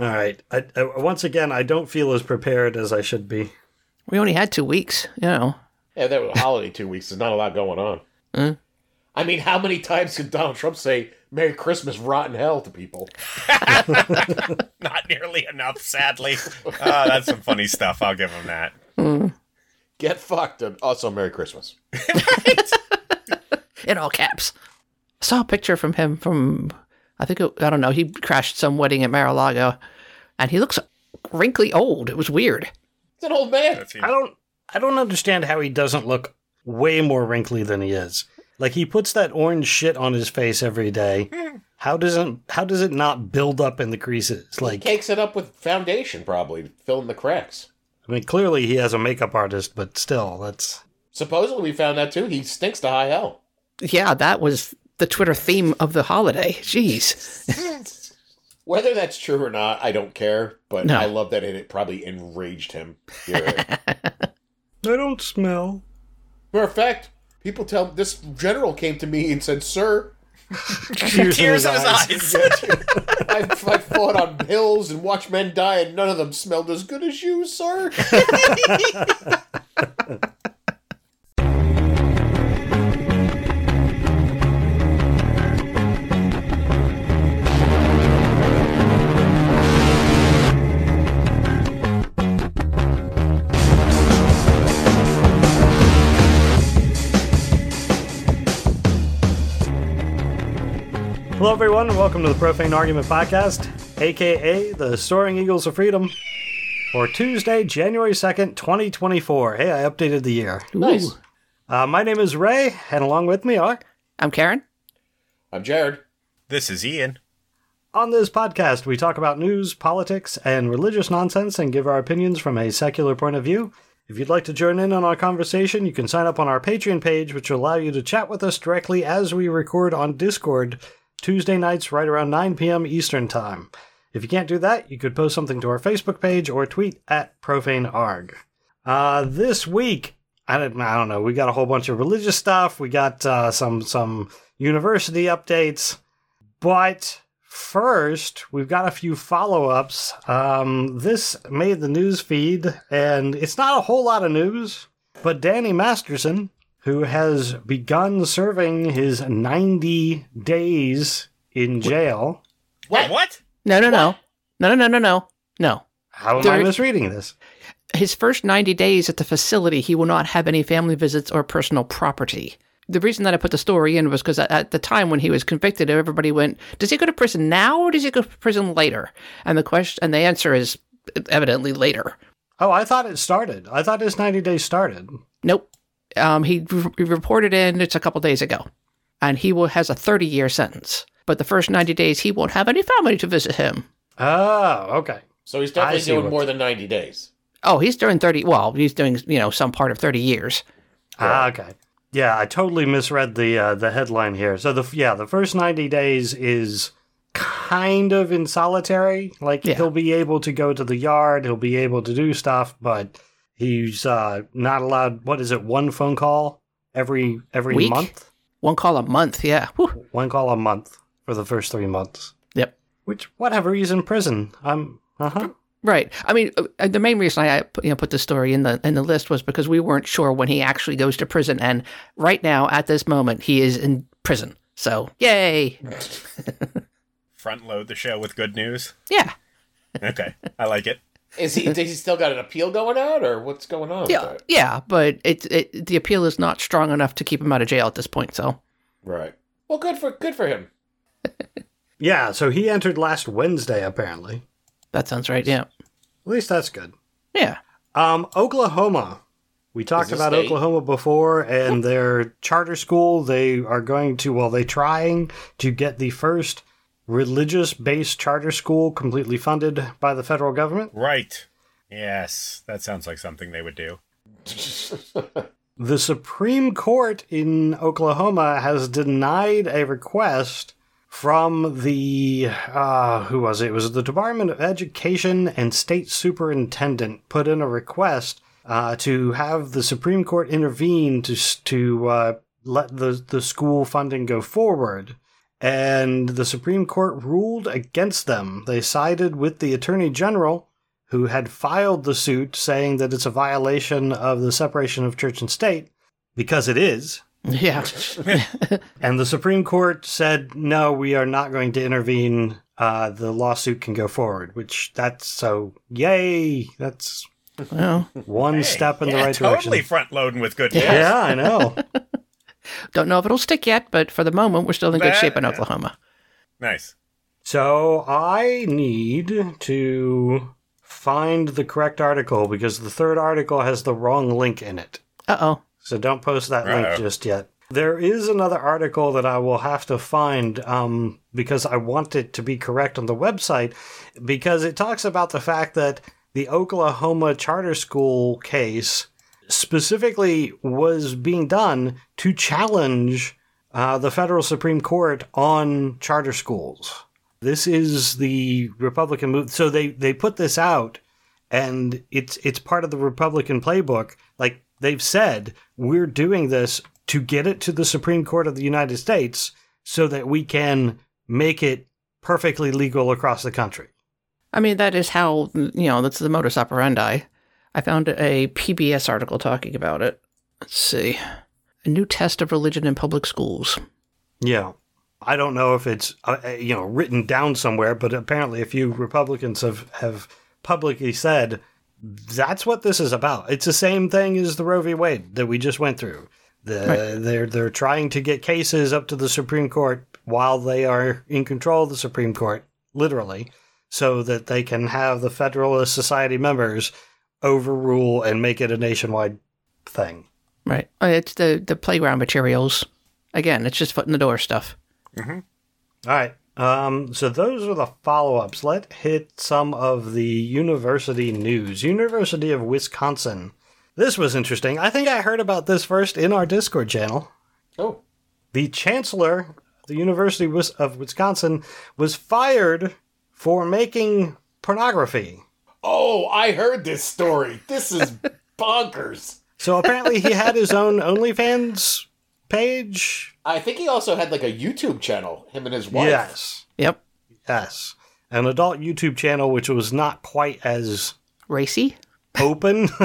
All right. I, I, once again, I don't feel as prepared as I should be. We only had two weeks, you know. Yeah, that was a holiday two weeks. There's not a lot going on. Mm. I mean, how many times can Donald Trump say "Merry Christmas, rotten hell" to people? Not nearly enough, sadly. Ah, that's some funny stuff. I'll give him that. Mm. Get fucked and also Merry Christmas. In all caps. I saw a picture from him from, I think, it, I don't know, he crashed some wedding at Mar-a-Lago, and he looks wrinkly old. It was weird. He's an old man. I don't I don't understand how he doesn't look way more wrinkly than he is. Like he puts that orange shit on his face every day. How doesn't how does it not build up in the creases? Like he cakes it up with foundation, probably filling the cracks. I mean, clearly he has a makeup artist, but still, that's supposedly we found that too. He stinks to high hell. Yeah, that was the Twitter theme of the holiday. Jeez. Whether that's true or not, I don't care. But No. I love that it probably enraged him. I don't smell. Matter of fact, people tell this general came to me and said, "Sir, Tears, Tears in his eyes. I, I fought on hills and watched men die, and none of them smelled as good as you, sir." Hello, everyone, and welcome to the Profane Argument Podcast, aka the Soaring Eagles of Freedom, for Tuesday, January 2nd, 2024. Hey, I updated the year. nice. Uh, my name is Ray, and along with me are. I'm Karen. I'm Jared. This is Ian. On this podcast, we talk about news, politics, and religious nonsense and give our opinions from a secular point of view. If you'd like to join in on our conversation, you can sign up on our Patreon page, which will allow you to chat with us directly as we record on Discord Tuesday nights right around 9 p.m. Eastern Time. If you can't do that, you could post something to our Facebook page or tweet at profanearg. Uh, this week, I don't, I don't know, we got a whole bunch of religious stuff, we got uh, some some university updates, but first, we've got a few follow ups. Um, this made the news feed, and it's not a whole lot of news, but Danny Masterson, who has begun serving his 90 days in jail. What? What? No, no, no. No, no, no, no, no. No. How am I There- misreading this? His first 90 days at the facility, he will not have any family visits or personal property. The reason that I put the story in was because at, at the time when he was convicted, everybody went, "Does he go to prison now or does he go to prison later?" And the question and the answer is evidently later. Oh, I thought it started. I thought his 90 days started. Nope. Um, he, re- he reported in. It's a couple days ago, and he will has a 30 year sentence. But the first 90 days, he won't have any family to visit him. Oh, okay. So he's definitely doing what- more than 90 days. Oh, he's doing 30. Well, he's doing you know some part of 30 years. Ah, okay. Yeah, I totally misread the uh, the headline here. So the yeah, the first 90 days is kind of in solitary. Like Yeah. he'll be able to go to the yard, he'll be able to do stuff, but he's uh, not allowed what is it, one phone call every every Week? month? One call a month. Yeah. Whew. One call a month for the first 3 months. Yep. Which whatever he's in prison. I'm uh-huh. Right. I mean, uh, the main reason I put- you know put the story in the in the list was because we weren't sure when he actually goes to prison, and right now at this moment he is in prison. So yay! Front load the show with good news. Yeah. Okay, I like it. Is he? Does he still got an appeal going on, or what's going on? Yeah. Yeah. But it, it the appeal is not strong enough to keep him out of jail at this point. So Right. Well, good for good for him. Yeah, so he entered last Wednesday apparently. that sounds right. Yeah. At least that's good. Yeah. Um, Oklahoma. We talked about state? Oklahoma before, and their charter school. They are going to, well, they're trying to get the first religious-based charter school completely funded by the federal government. Right. Yes, that sounds like something they would do. The Supreme Court in Oklahoma has denied a request from the uh, who was it? It was the Department of Education and State Superintendent put in a request uh, to have the Supreme Court intervene to to uh, let the the school funding go forward. And the Supreme Court ruled against them. They sided with the Attorney General, who had filed the suit saying that it's a violation of the separation of church and state, because it is. Yeah. And the Supreme Court said, no, we are not going to intervene. Uh, the lawsuit can go forward, which that's so, yay. That's well, one Hey, step in the yeah, right totally direction. Totally front loading with good news. Yeah, I know. don't know if it'll stick yet, but for the moment, we're still in good That- shape in Oklahoma. Nice. So I need to find the correct article because the third article has the wrong link in it. Uh oh. So don't post that link Uh-oh. just yet. There is another article that I will have to find um, because I want it to be correct on the website because it talks about the fact that the Oklahoma charter school case specifically was being done to challenge uh, the federal Supreme Court on charter schools. This is the Republican move. So they, they put this out and it's it's part of the Republican playbook. Like they've said, we're doing this to get it to the Supreme Court of the United States so that we can make it perfectly legal across the country. I mean, that is how, you know, that's the modus operandi. I found a PBS article talking about it. Let's see. A new test of religion in public schools. Yeah. I don't know if it's uh, uh, you know written down somewhere, but apparently a few Republicans have have publicly said that's what this is about. It's the same thing as the Roe v. Wade that we just went through. The, They're they're trying to get cases up to the Supreme Court while they are in control of the Supreme Court, literally, so that they can have the Federalist Society members overrule and make it a nationwide thing. Right. Uh, It's the, the playground materials. Again, it's just foot in the door stuff. All right. Um, so those are the follow ups. Let's hit some of the university news. University of Wisconsin. This was interesting. I think I heard about this first in our Discord channel. Oh, The chancellor of the University of Wisconsin was fired for making pornography. Oh, I heard this story. This is bonkers. So apparently he had his own OnlyFans page. I think he also had like a YouTube channel. Him and his wife. Yes. Yep. Yes. An adult YouTube channel which was not quite as Racy? open.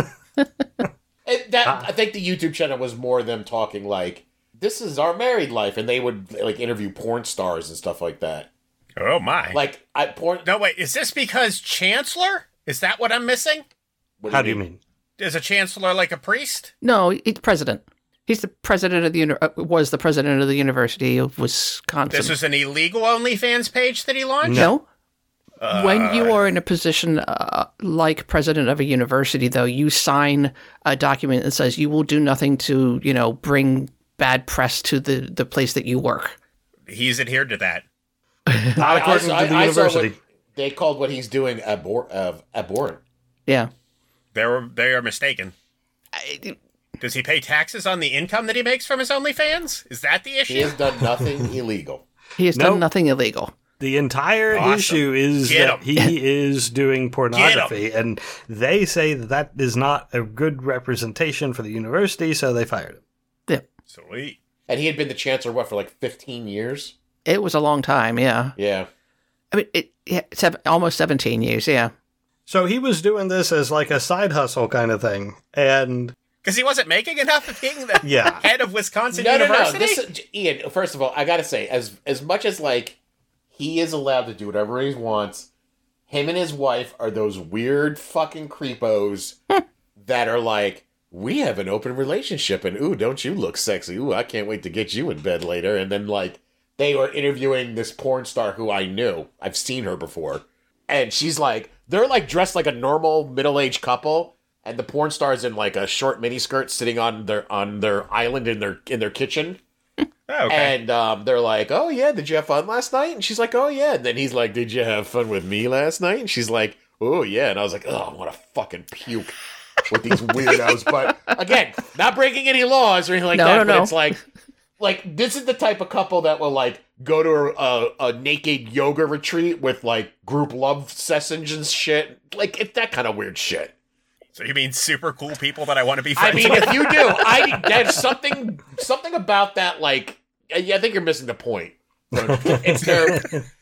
And that ah. I think the YouTube channel was more them talking like, "This is our married life," and they would like interview porn stars and stuff like that. Oh my. Like I porn. no, wait. Is this because chancellor? Is that what I'm missing? what How do you mean? Is a chancellor like a priest? No, he's president. He's the president of the uni- uh, was the president of the University of Wisconsin. This is an illegal OnlyFans page that he launched. no. when you are in a position uh, like president of a university, though, you sign a document that says you will do nothing to, you know, bring bad press to the, the place that you work. He's adhered to that. Not according I, to the I, I university. What they called what he's doing abhor- uh, abhorrent. Yeah. They were they are mistaken. I- Does he pay taxes on the income that he makes from his OnlyFans? Is that the issue? He has done nothing illegal. He has Nope. done nothing illegal. The entire Awesome. issue is Get that 'em. he is doing pornography, and they say that that is not a good representation for the university, so they fired him. Yeah. Sweet. And he had been the chancellor what for like 15 years. It was a long time. Yeah. Yeah. I mean, it, yeah, seven, almost 17 years. Yeah. So he was doing this as like a side hustle kind of thing, and Because he wasn't making enough of being the Yeah. head of Wisconsin No, no, no. This Ian. First of all, I gotta say, as as much as like he is allowed to do whatever he wants, him and his wife are those weird fucking creepos that are like, we have an open relationship, and ooh, don't you look sexy? Ooh, I can't wait to get you in bed later. And then like they were interviewing this porn star who I knew. I've seen her before, and she's like, they're like dressed like a normal middle aged couple. And the porn star's in like a short miniskirt sitting on their on their island in their in their kitchen. Oh, okay. And um, they're like, "Oh yeah, did you have fun last night?" And she's like, "Oh yeah." And then he's like, "Did you have fun with me last night?" And she's like, "Oh yeah." And I was like, "Oh, I want to fucking puke with these weirdos." but again, not breaking any laws or anything like No, that. no, but no. it's like, like this is the type of couple that will like go to a, a, a naked yoga retreat with like group love sessions and shit. Like it's that kind of weird shit. so you mean super cool people that I want to be I friends mean, with? if you do, I there's something something about that. Like, yeah, I think you're missing the point. It's their.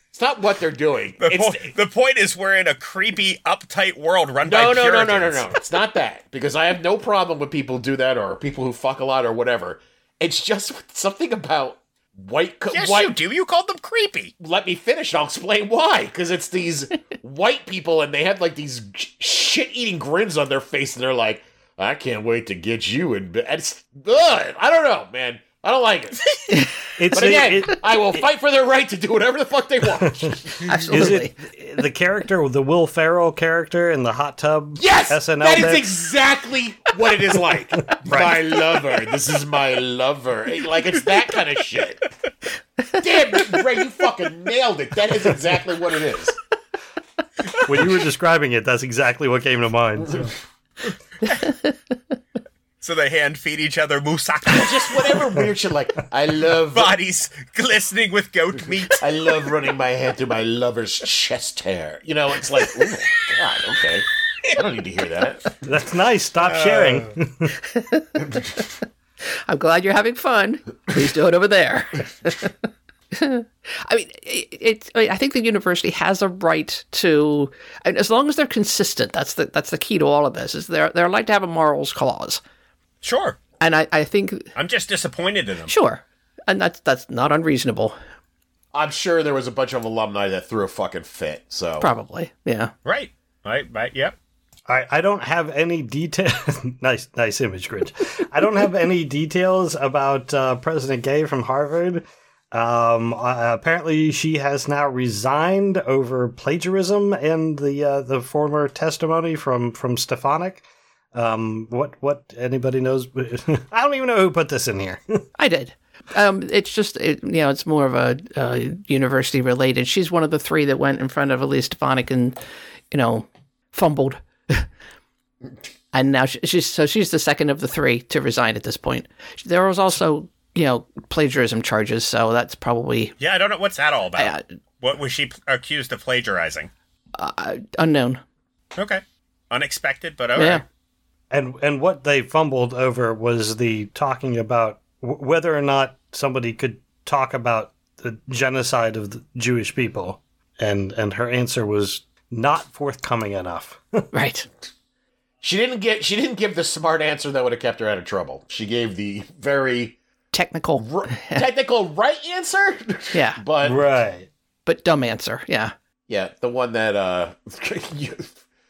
It's not what they're doing. The, It's, po- the point is, we're in a creepy, uptight world run no, by no, no, no, no, Puritans. no. It's not that because I have no problem with people do that or people who fuck a lot or whatever. It's just something about white. co- Yes, white you do. You called them creepy. let me finish. I'll explain why. Because it's these white people, and they have like these shit-eating grins on their face, and they're like, "I can't wait to get you." And it's, ugh, I don't know, man. I don't like it. It's But a- again, it- I will fight for their right to do whatever the fuck they want. Absolutely. is it the character, the Will Ferrell character in the hot tub? Yes, SNL that is bit? exactly what it is like. My lover. This is my lover. Like it's that kind of shit. Damn, Ray, you fucking nailed it. That is exactly what it is. when you were describing it, that's exactly what came to mind. So. So they hand feed each other moussaka Just whatever weird shit. Like I love bodies glistening with goat meat. I love running my hand through my lover's chest hair. You know, it's like, ooh, God, okay. I don't need to hear that. That's nice. Stop sharing. Uh. I'm glad you're having fun. Please do it over there. I mean, it, it, I think the university has a right to, and as long as they're consistent, that's the that's the key to all of this. Is they're they're like to have a morals clause, Sure. and I, I think I'm just disappointed in them. sure, and that's that's not unreasonable. I'm sure there was a bunch of alumni that threw a fucking fit. So Probably, yeah. Right. Right. Right. Yep. I, I don't have any detail. nice, nice image, Grinch. I don't have any details about uh, President Gay from Harvard. Um, uh, apparently, she has now resigned over plagiarism and the uh, the former testimony from from Stefanik. Um, what what anybody knows? I don't even know who put this in here. I did. Um, it's just, it, you know, it's more of a uh, university related. She's one of the three that went in front of Elise Stefanik and, you know, fumbled. and now she, she's so she's the second of the three to resign at this point. There was also, you know, plagiarism charges, so that's probably Yeah. I don't know what's that all about. uh, what was she p- accused of plagiarizing? uh, unknown. Okay. Unexpected, but okay. Yeah. And and what they fumbled over was the talking about w- whether or not somebody could talk about the genocide of the Jewish people, and and her answer was not forthcoming enough. Right. she didn't get she didn't give the smart answer that would have kept her out of trouble. She gave the very Technical. r- technical right answer. Yeah. But right. But dumb answer. Yeah. yeah, the one that uh you,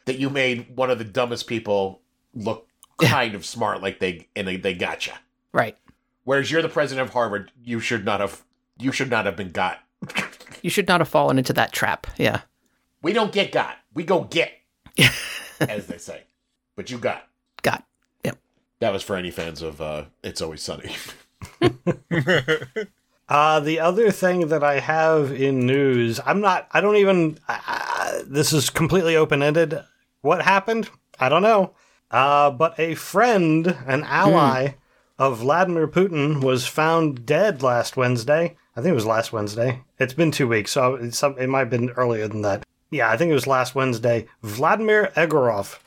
that you made one of the dumbest people look kind of smart, like they and they, they got you. Right. Whereas you're the president of Harvard, you should not have you should not have been got. You should not have fallen into that trap. Yeah. We don't get got. We go get, as they say. But you got. Got. Yep. That was for any fans of uh, It's Always Sunny. Uh, the other thing that I have in news, I'm not, I don't even, uh, this is completely open ended. What happened? I don't know. Uh, but a friend, an ally of Vladimir Putin, was found dead last Wednesday. I think it was last Wednesday. It's been two weeks, so it might have been earlier than that. Yeah, I think it was last Wednesday. Vladimir Egorov.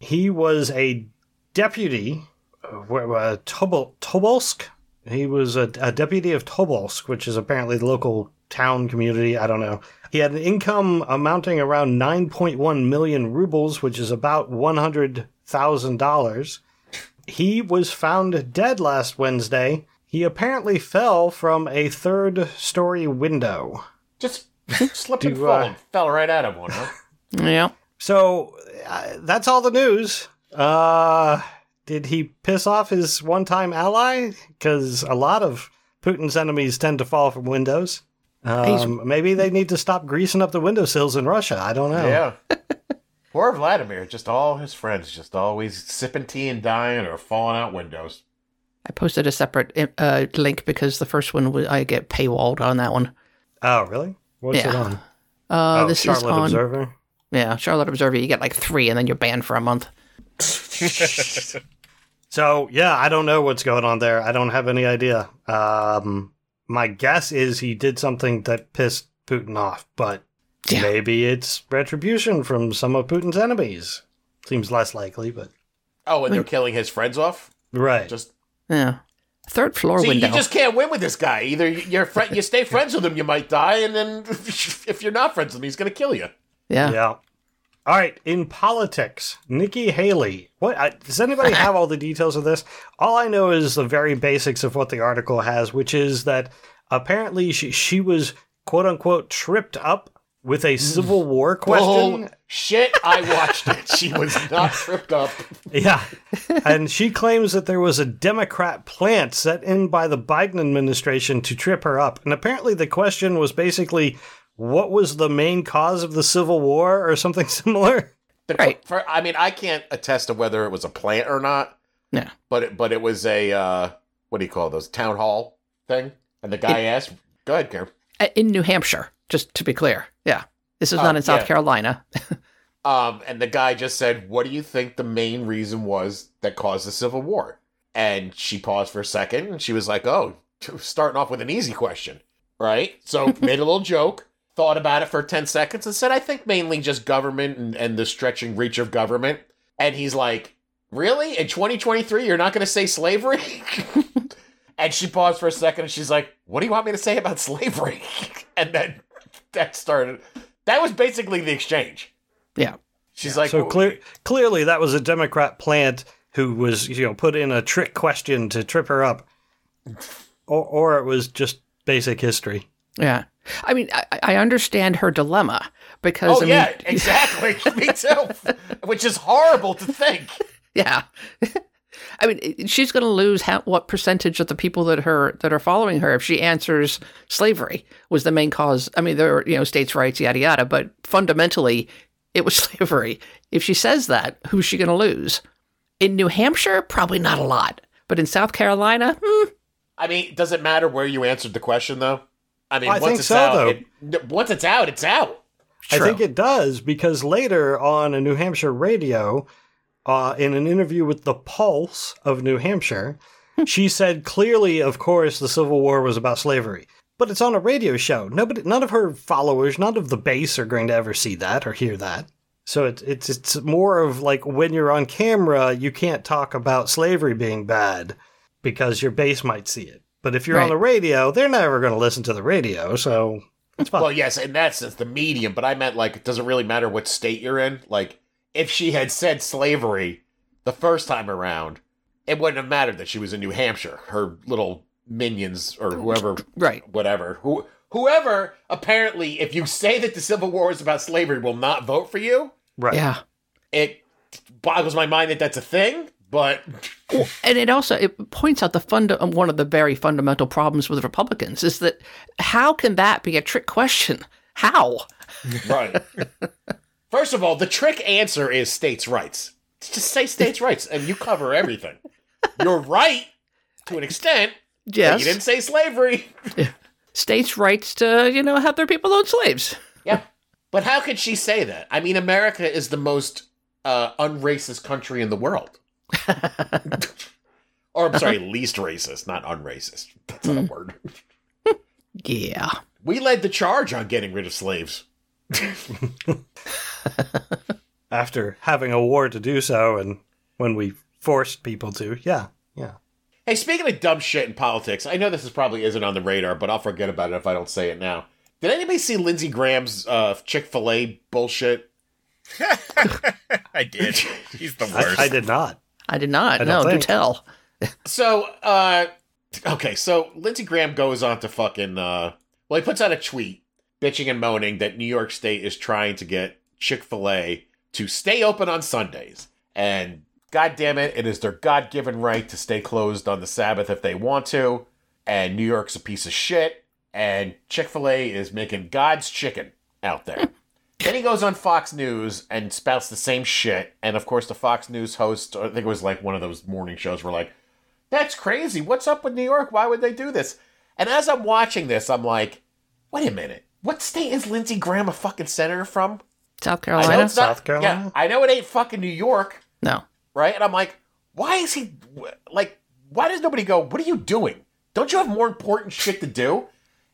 He was a deputy, uh, uh, Tobol- Tobolsk, he was a, a deputy of Tobolsk, which is apparently the local town community. I don't know. He had an income amounting around 9.1 million rubles, which is about $100,000. He was found dead last Wednesday. He apparently fell from a third story window. Just slipped and Do, fell, uh, and fell right out of one, huh? Yeah. So uh, that's all the news. Uh, did he piss off his one time ally? Because a lot of Putin's enemies tend to fall from windows. Um, maybe they need to stop greasing up the windowsills in Russia. I don't know. Yeah. Poor Vladimir, just all his friends, just always sipping tea and dying or falling out windows. I posted a separate uh, link because the first one was, I get paywalled on that one. Oh, really? What's Yeah. it on? Uh, oh, this Charlotte is on Observer. yeah Charlotte Observer. You get like three, and then you're banned for a month. So yeah, I don't know what's going on there. I don't have any idea. Um, my guess is he did something that pissed Putin off, but Yeah. maybe it's retribution from some of Putin's enemies. Seems less likely, but Oh, and they're killing his friends off? right. Just Yeah. Third floor See, window. you just can't win with this guy. Either you're fri you stay friends with him, you might die, and then if you're not friends with him, he's gonna kill you. yeah. Yeah. All right, in politics, Nikki Haley. What I, does anybody have all the details of this? All I know is the very basics of what the article has, which is that apparently she she was quote unquote tripped up with a Civil War question. Oh shit! I watched it. She was not tripped up. Yeah. and she claims that there was a Democrat plant set in by the Biden administration to trip her up. And apparently the question was basically what was the main cause of the Civil War or something similar? The- Right. For, I mean, I can't attest to whether it was a plant or not, Yeah. but it, but it was a uh, what do you call those town hall thing? And the guy asked, "Go ahead, Karen." Uh, In New Hampshire, just to be clear. Yeah. This is Oh, not in South yeah. Carolina. Um, and the guy just said, "What do you think the main reason was that caused the Civil War?" And she paused for a second, and she was like, "Oh, starting off with an easy question, right?" So made a little joke, thought about it for ten seconds, and said, "I think mainly just government and, and the stretching reach of government." And he's like, "Really? In 2023, you're not going to say slavery?" and she paused for a second, and she's like, "What do you want me to say about slavery?" and then that started. That was basically the exchange. yeah. She's like, so "Well, clear, clearly that was a Democrat plant who was, you know, put in a trick question to trip her up. Or, or it was just basic history. Yeah. I mean, I, I understand her dilemma because Oh I mean, yeah, exactly. Me too. Which is horrible to think. yeah. I mean, she's going to lose how, what percentage of the people that her that are following her if she answers slavery was the main cause. I mean, there are you know states' rights, yada yada, but fundamentally, it was slavery. If she says that, who's she going to lose? In New Hampshire, probably not a lot, but in South Carolina, hmm, I mean, does it matter where you answered the question though? I mean, I once think it's so, out, though. it- once it's out, it's out. I think it does because later on a New Hampshire radio, uh, in an interview with the Pulse of New Hampshire, she said clearly, of course, the Civil War was about slavery. But it's on a radio show. Nobody, none of her followers, none of the base are going to ever see that or hear that. So it's it's it's more of like when you're on camera, you can't talk about slavery being bad because your base might see it. But if you're on the radio, they're never going to listen to the radio. So it's fine. Well, yes, in that sense, the medium. But I meant like, it does it really matter what state you're in? Like, if she had said slavery the first time around, it wouldn't have mattered that she was in New Hampshire. Her little minions or whoever right. whatever. Who whoever apparently, if you say that the Civil War is about slavery, will not vote for you. right. Yeah. It boggles my mind that that's a thing. But And it also it points out the fund one of the very fundamental problems with Republicans is that how can that be a trick question? How? right. First of all, the trick answer is states' rights. Just say states' rights, and you cover everything. You're right to an extent. Yes. you didn't say slavery. States' rights to, you know, have their people own slaves. Yeah. But how could she say that? I mean, America is the most uh, unracist country in the world. or, I'm sorry, least racist, not unracist. That's not a word. Yeah. We led the charge on getting rid of slaves. after having a war to do so and when we forced people to. Yeah, yeah. Hey, speaking of dumb shit in politics, I know this is probably isn't on the radar, but I'll forget about it if I don't say it now. Did anybody see Lindsey Graham's uh, Chick Fil A bullshit? I did. He's the worst. I did not. I did not. I don't no, do tell. So, uh, okay, so Lindsey Graham goes on to fucking, uh, well, he puts out a tweet bitching and moaning that New York State is trying to get Chick fil A to stay open on Sundays. And God damn it, it is their God given right to stay closed on the Sabbath if they want to. And New York's a piece of shit. And Chick fil A is making God's chicken out there. Then he goes on Fox News and spouts the same shit. And of course, the Fox News host, I think it was like one of those morning shows, were like, that's crazy. What's up with New York? Why would they do this? And as I'm watching this, I'm like, wait a minute. What state is Lindsey Graham a fucking senator from? South I know Carolina? it's not- South Carolina? Yeah, I know it ain't fucking New York, No. right? And I'm like, why is he like? Why does nobody go? What are you doing? Don't you have more important shit to do?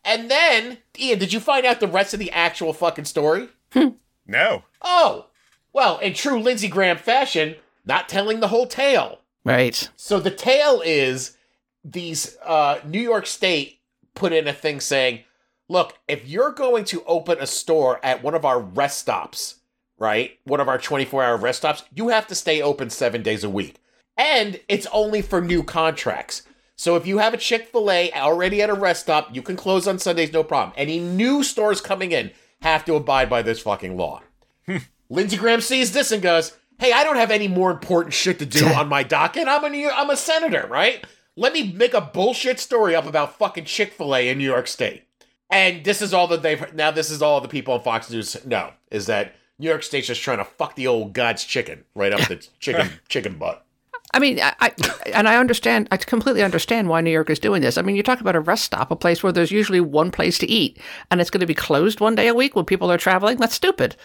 And then, Ian, did you find out the rest of the actual fucking story? no. Oh, well, in true Lindsey Graham fashion, not telling the whole tale. Right. So the tale is these uh, New York State put in a thing saying, look, if you're going to open a store at one of our rest stops, right? One of our 24 hour rest stops, you have to stay open seven days a week. And it's only for new contracts. So if you have a Chick fil A already at a rest stop, you can close on Sundays, no problem. Any new stores coming in have to abide by this fucking law. Lindsey Graham sees this and goes, Hey, I don't have any more important shit to do on my docket. I'm a New I'm a senator, right? Let me make a bullshit story up about fucking Chick fil A in New York State. And this is all that they've now this is all the people on Fox News know is that New York State's just trying to fuck the old God's chicken right up the chicken chicken butt. I mean, I, I and I understand. I completely understand why New York is doing this. I mean, you talk about a rest stop, a place where there's usually one place to eat, and it's going to be closed one day a week when people are traveling. That's stupid.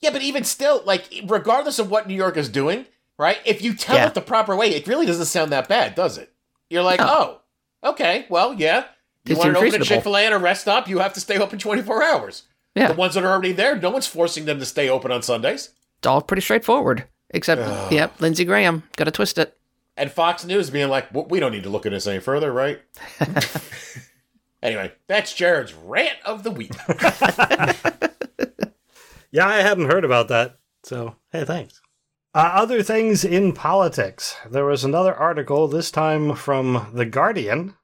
Yeah, but even still, like regardless of what New York is doing, right? If you tell Yeah. it the proper way, it really doesn't sound that bad, does it? You're like, oh, okay, well, yeah. You want to open a. Chick Fil A and a rest stop, you have to stay open 24 hours. Yeah, The ones that are already there, no one's forcing them to stay open on Sundays. it's all pretty straightforward. Except, yep, Lindsey Graham got to twist it. And Fox News being like, well, we don't need to look at this any further, right? anyway, that's Jared's rant of the week. Yeah, I hadn't heard about that. So, hey, thanks. Uh, other things in politics. There was another article, this time from The Guardian,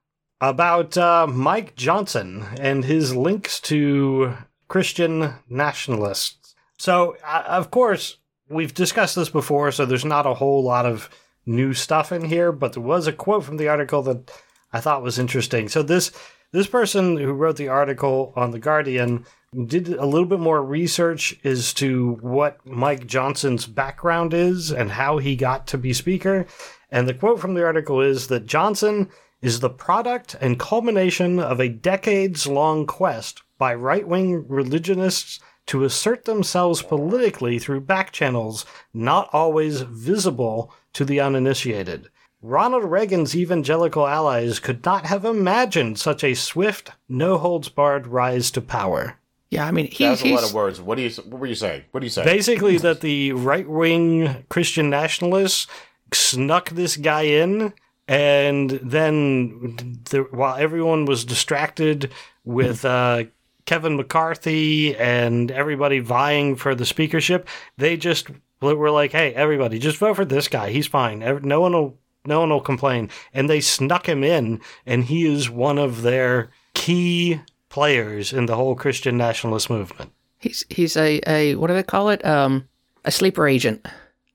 about uh, Mike Johnson and his links to Christian nationalists. So, uh, of course, we've discussed this before, so there's not a whole lot of new stuff in here, but there was a quote from the article that I thought was interesting. So, this this person who wrote the article on The Guardian did a little bit more research as to what Mike Johnson's background is and how he got to be Speaker. And the quote from the article is that Johnson is the product and culmination of a decades long quest by right wing religionists to assert themselves politically through back channels not always visible to the uninitiated. Ronald Reagan's evangelical allies could not have imagined such a swift, no holds barred rise to power. Yeah, I mean, he, That's a lot of words. What do you? What were you saying? What do you say? Basically, that the right wing Christian nationalists snuck this guy in, and then the, while everyone was distracted with uh, Kevin McCarthy and everybody vying for the speakership, they just were like, "Hey, everybody, just vote for this guy. He's fine. No one will." No one will complain. And they snuck him in, and he is one of their key players in the whole Christian nationalist movement. he's he's a, a what do they call it? Um, a sleeper agent.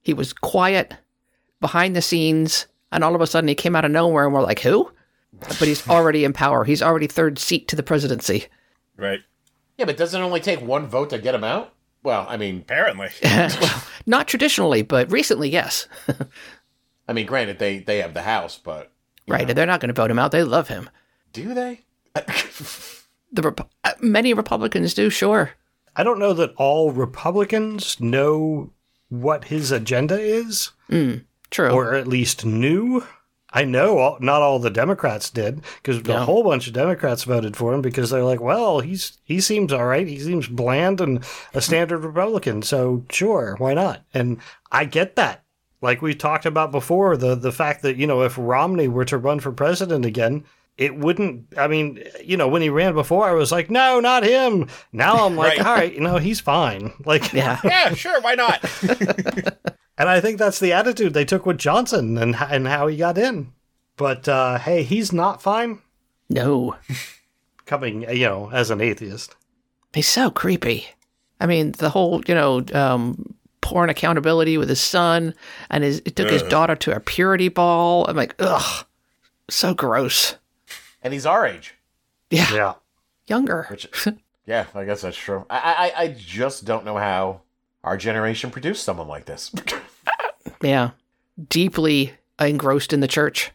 He was quiet behind the scenes, and all of a sudden he came out of nowhere, and we're like, who? But he's already in power. He's already third seat to the presidency. Right. yeah, but doesn't it only take one vote to get him out? Well, I mean, Apparently. well, not traditionally, but recently, yes. I mean, granted, they they have the House, but Right, and they're not going to vote him out. They love him. do they? The Rep- uh, many Republicans do, sure. I don't know that all Republicans know what his agenda is, True. or at least knew. I know all, not all the Democrats did, because a whole bunch of Democrats voted for him because they're like, well, he's he seems all right. He seems bland and a mm-hmm. standard Republican, so sure, why not? And I get that. Like we talked about before, the the fact that you know if Romney were to run for president again. It wouldn't. I mean, you know, when he ran before, I was like, "No, not him." Now I'm like, Right. "All right, you know, he's fine." Like, yeah. yeah, sure. Why not? and I think that's the attitude they took with Johnson and and how he got in. But uh, hey, he's not fine No. coming, you know, as an atheist. He's so creepy. I mean, the whole, you know, um, porn accountability with his son and his it took his daughter to a purity ball. I'm like, ugh, so gross. And he's our age. Yeah, Yeah. younger. Which, yeah, I guess that's true. I, I, I just don't know how our generation produced someone like this. Yeah, deeply engrossed in the church.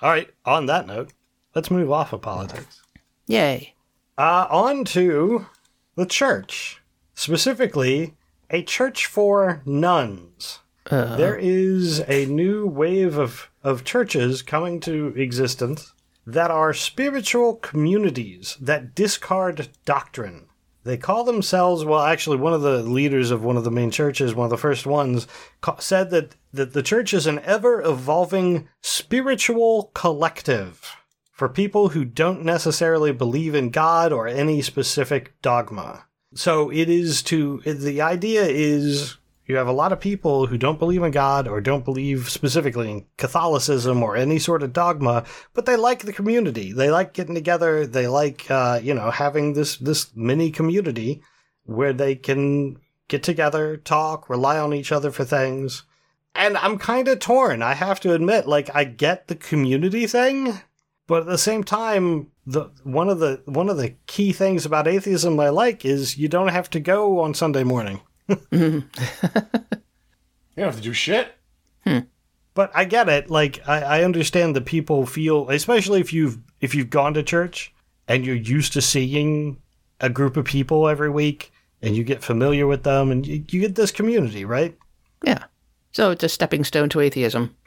All right. On that note, let's move off of politics. Yay. Uh, on to the church, specifically a church for nuns. Uh, There is a new wave of, of churches coming to existence that are spiritual communities that discard doctrine. They call themselves well actually one of the leaders of one of the main churches one of the first ones said that, that the church is an ever evolving spiritual collective for people who don't necessarily believe in god or any specific dogma. So it is to the idea is you have a lot of people who don't believe in God or don't believe specifically in Catholicism or any sort of dogma, but they like the community. They like getting together. They like, uh, you know, having this, this mini community where they can get together, talk, rely on each other for things. And I'm kind of torn. I have to admit, like, I get the community thing, but at the same time, the one of the one of the key things about atheism I like is you don't have to go on Sunday morning. You don't have to do shit. Hmm. But I get it. Like I, I understand that people feel, especially if you've if you've gone to church and you're used to seeing a group of people every week and you get familiar with them and you, you get this community, right? Yeah. So it's a stepping stone to atheism.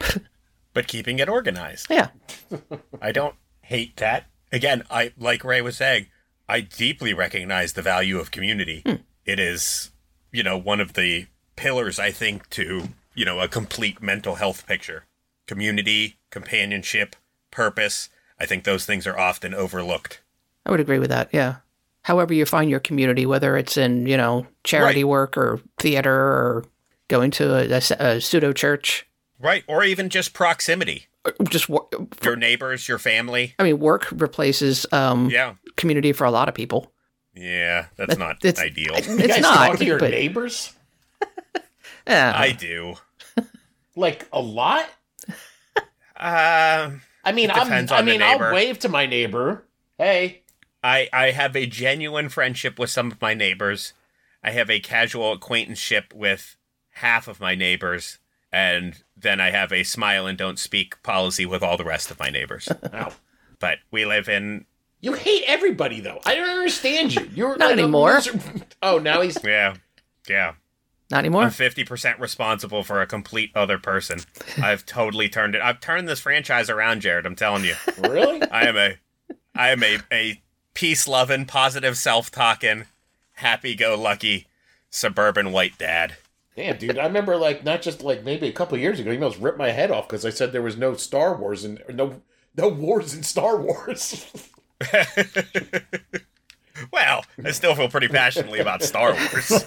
But keeping it organized. yeah. I don't hate that. Again, I like Ray was saying, I deeply recognize the value of community. Hmm. It is, you know, one of the pillars I think to, you know, a complete mental health picture. Community, companionship, purpose. I think those things are often overlooked. I would agree with that. Yeah. However you find your community, whether it's in, you know, charity Right. work or theater or going to a, a, pseudo church, Right, or even just proximity. just, wo- Your neighbors, your family. I mean, work replaces um, Yeah. community for a lot of people. Yeah, that's not it's- ideal. You It's guys not, talk to your but- neighbors Yeah. I do. like a lot. Uh, I mean, I'm, I mean, I'll wave to my neighbor. Hey, I, I have a genuine friendship with some of my neighbors. I have a casual acquaintanceship with half of my neighbors, and then I have a smile and don't speak policy with all the rest of my neighbors. Ow. but we live in you hate everybody though. I don't understand you. You're Not like anymore. Oh, now he's yeah, yeah. Not anymore. I'm fifty percent responsible for a complete other person. I've totally turned it. I've turned this franchise around, Jared. I'm telling you. really. I am a I am a, a peace loving, positive self talking, happy go lucky suburban white dad. Damn, dude. I remember like not just like maybe a couple years ago, he almost ripped my head off because I said there was no Star Wars and no no wars in Star Wars. well, I still feel pretty passionately about Star Wars.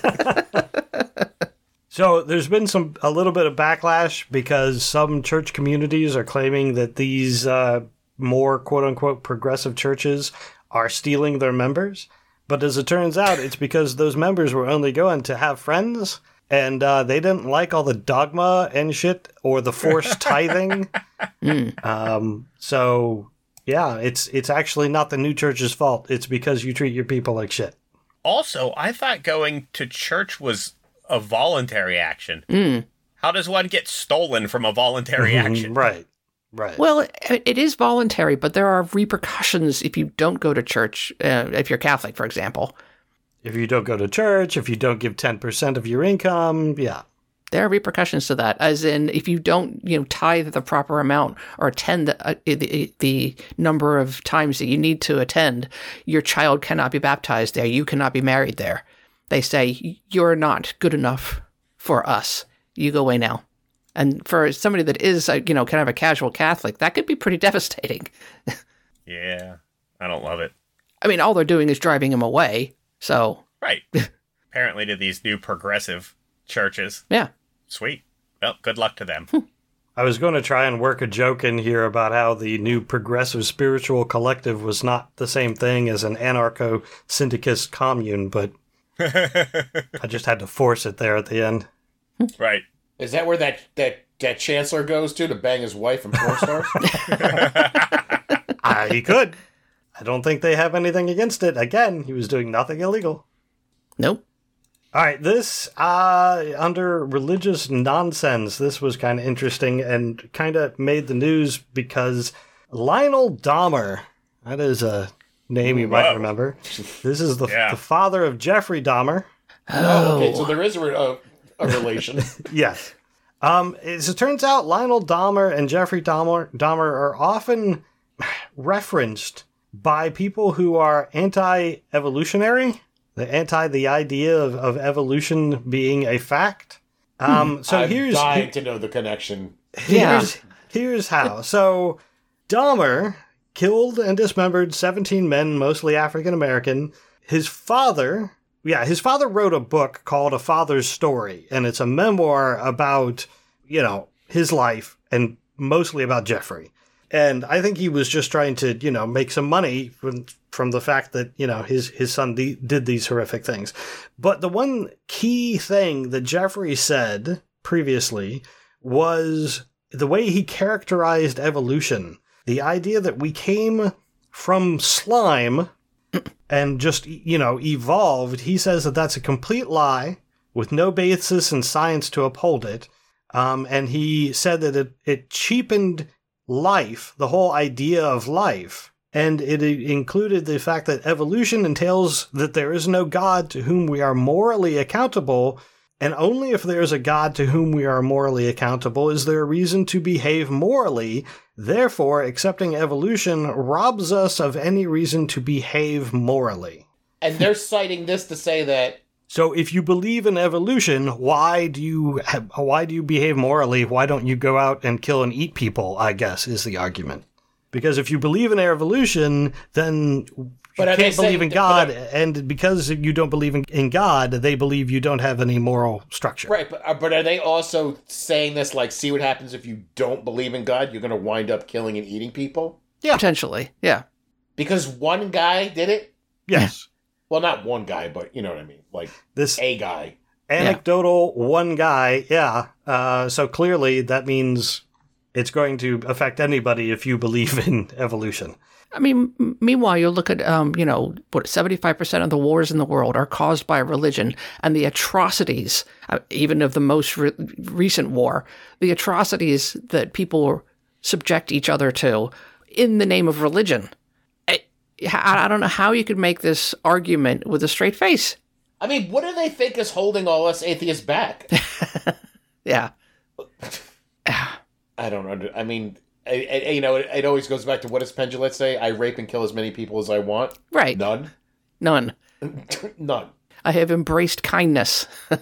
So there's been some a little bit of backlash because some church communities are claiming that these uh, more quote unquote progressive churches are stealing their members. But as it turns out, it's because those members were only going to have friends and uh, they didn't like all the dogma and shit or the forced tithing. Um, so yeah, it's it's actually not the new church's fault. It's because you treat your people like shit. also, I thought going to church was a voluntary action. How does one get stolen from a voluntary action? Right. Right. Well, it it is voluntary, but there are repercussions if you don't go to church. Uh, if you're Catholic, for example, If you don't go to church, if you don't give 10% of your income, yeah. There are repercussions to that. As in, if you don't, you know, tithe the proper amount or attend the, uh, the the number of times that you need to attend, your child cannot be baptized there. You cannot be married there. They say you're not good enough for us. You go away now. And for somebody that is, uh, you know, kind of a casual Catholic, that could be pretty devastating. Yeah, I don't love it. I mean, all they're doing is driving him away. So, Right. Apparently, to these new progressive churches. yeah. Sweet. Well, good luck to them. I was going to try and work a joke in here about how the new progressive spiritual collective was not the same thing as an anarcho syndicalist commune, but I just had to force it there at the end. right. Is that where that that that chancellor goes to to bang his wife and porn stars? Ah, he could. I don't think they have anything against it. Again, he was doing nothing illegal. Nope. All right, this uh under religious nonsense. This was kind of interesting and kind of made the news because Lionel Dahmer, that is a name you might remember. This is the, Yeah. the father of Jeffrey Dahmer. oh, okay. So there is a, a, a relation. Yes. Um, as it turns out, Lionel Dahmer and Jeffrey Dahmer, Dahmer are often referenced by people who are anti-evolutionary the anti the idea of, of evolution being a fact. Um, so I'm here's dying to know the connection. Yeah. Here's, here's how. So, Dahmer killed and dismembered 17 men, mostly African American. His father, yeah, his father wrote a book called A Father's Story, and it's a memoir about, you know, his life and mostly about Jeffrey. And I think he was just trying to, you know, make some money from, the fact that, you know, his, his son de- did these horrific things. But the one key thing that Jeffrey said previously was the way he characterized evolution. The idea that we came from slime and just, you know, evolved. He says that that's a complete lie with no basis in science to uphold it. Um, and he said that it, it cheapened life, the whole idea of life. And it included the fact that evolution entails that there is no God to whom we are morally accountable, and only if there is a God to whom we are morally accountable is there a reason to behave morally. Therefore, accepting evolution robs us of any reason to behave morally. And they're citing this to say that So if you believe in evolution, why do you why do you behave morally? Why don't you go out and kill and eat people? I guess is the argument. Because if you believe in evolution, then you But are they can't believe in God, but and because you don't believe in, in God, they believe you don't have any moral structure. right, but uh, but are they also saying this like see what happens if you don't believe in God, you're going to wind up killing and eating people? Yeah, potentially, yeah. Because one guy did it? Yes, Well, not one guy, but you know what I mean. Like this a guy. anecdotal one guy, yeah. Uh, so clearly that means it's going to affect anybody if you believe in evolution. I mean, m- meanwhile, you look at, um, you know, what, 75% of the wars in the world are caused by religion and the atrocities, uh, even of the most re- recent war, the atrocities that people subject each other to in the name of religion. I, I I don't know how you could make this argument with a straight face. I mean, what do they think is holding all us atheists back? Yeah. I don't under. I mean, I, I, you know, it, it always goes back to what does Penn Jillette say? I rape and kill as many people as I want. Right. None. None. None. I have embraced kindness.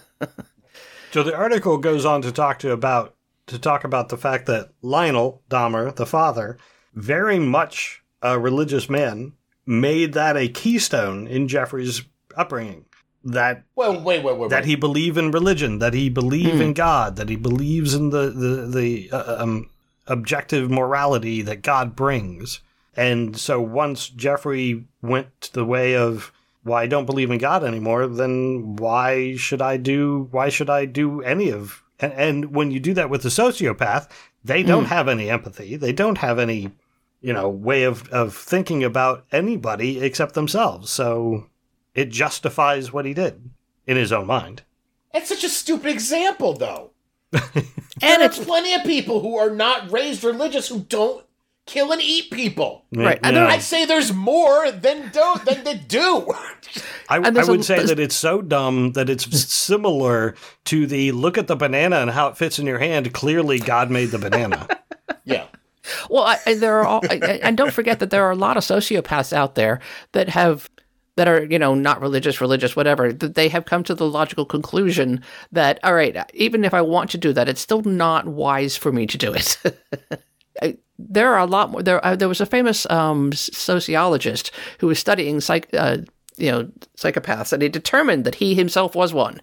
So the article goes on to talk to about to talk about the fact that Lionel Dahmer, the father, very much a religious man, made that a keystone in Jeffrey's upbringing. That Well, wait, wait, wait, that wait. he believe in religion, that he believe in God, that he believes in the the the uh, um, objective morality that God brings. And so once Jeffrey went the way of well, I don't believe in God anymore, then why should I do why should I do any of and, and when you do that with a sociopath, they don't have any empathy. They don't have any, you know, way of, of thinking about anybody except themselves. So it justifies what he did in his own mind. It's such a stupid example, though. and there it's are plenty of people who are not raised religious who don't kill and eat people. Right, and Yeah. I'd say there's more than don't than that do. I, I there's a- would say that it's so dumb that it's similar to the look at the banana and how it fits in your hand. Clearly, God made the banana. yeah. Well, I, I, there are, all, I, I- and don't forget that there are a lot of sociopaths out there that have that are you know not religious, religious, whatever. That they have come to the logical conclusion that all right, even if I want to do that, it's still not wise for me to do it. I- there are a lot more. There, uh, there was a famous um, sociologist who was studying psych, uh, you know, psychopaths, and he determined that he himself was one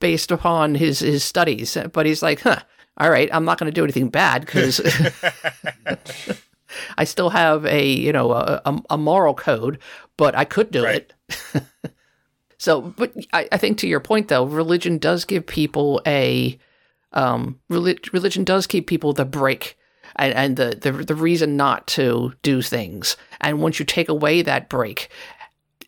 based upon his his studies. But he's like, huh, all right, I'm not going to do anything bad because I still have a you know a, a, a moral code, but I could do Right. it. so, but I, I think to your point though, religion does give people a um, relig- religion does keep people the break and, and the, the the reason not to do things. And once you take away that break,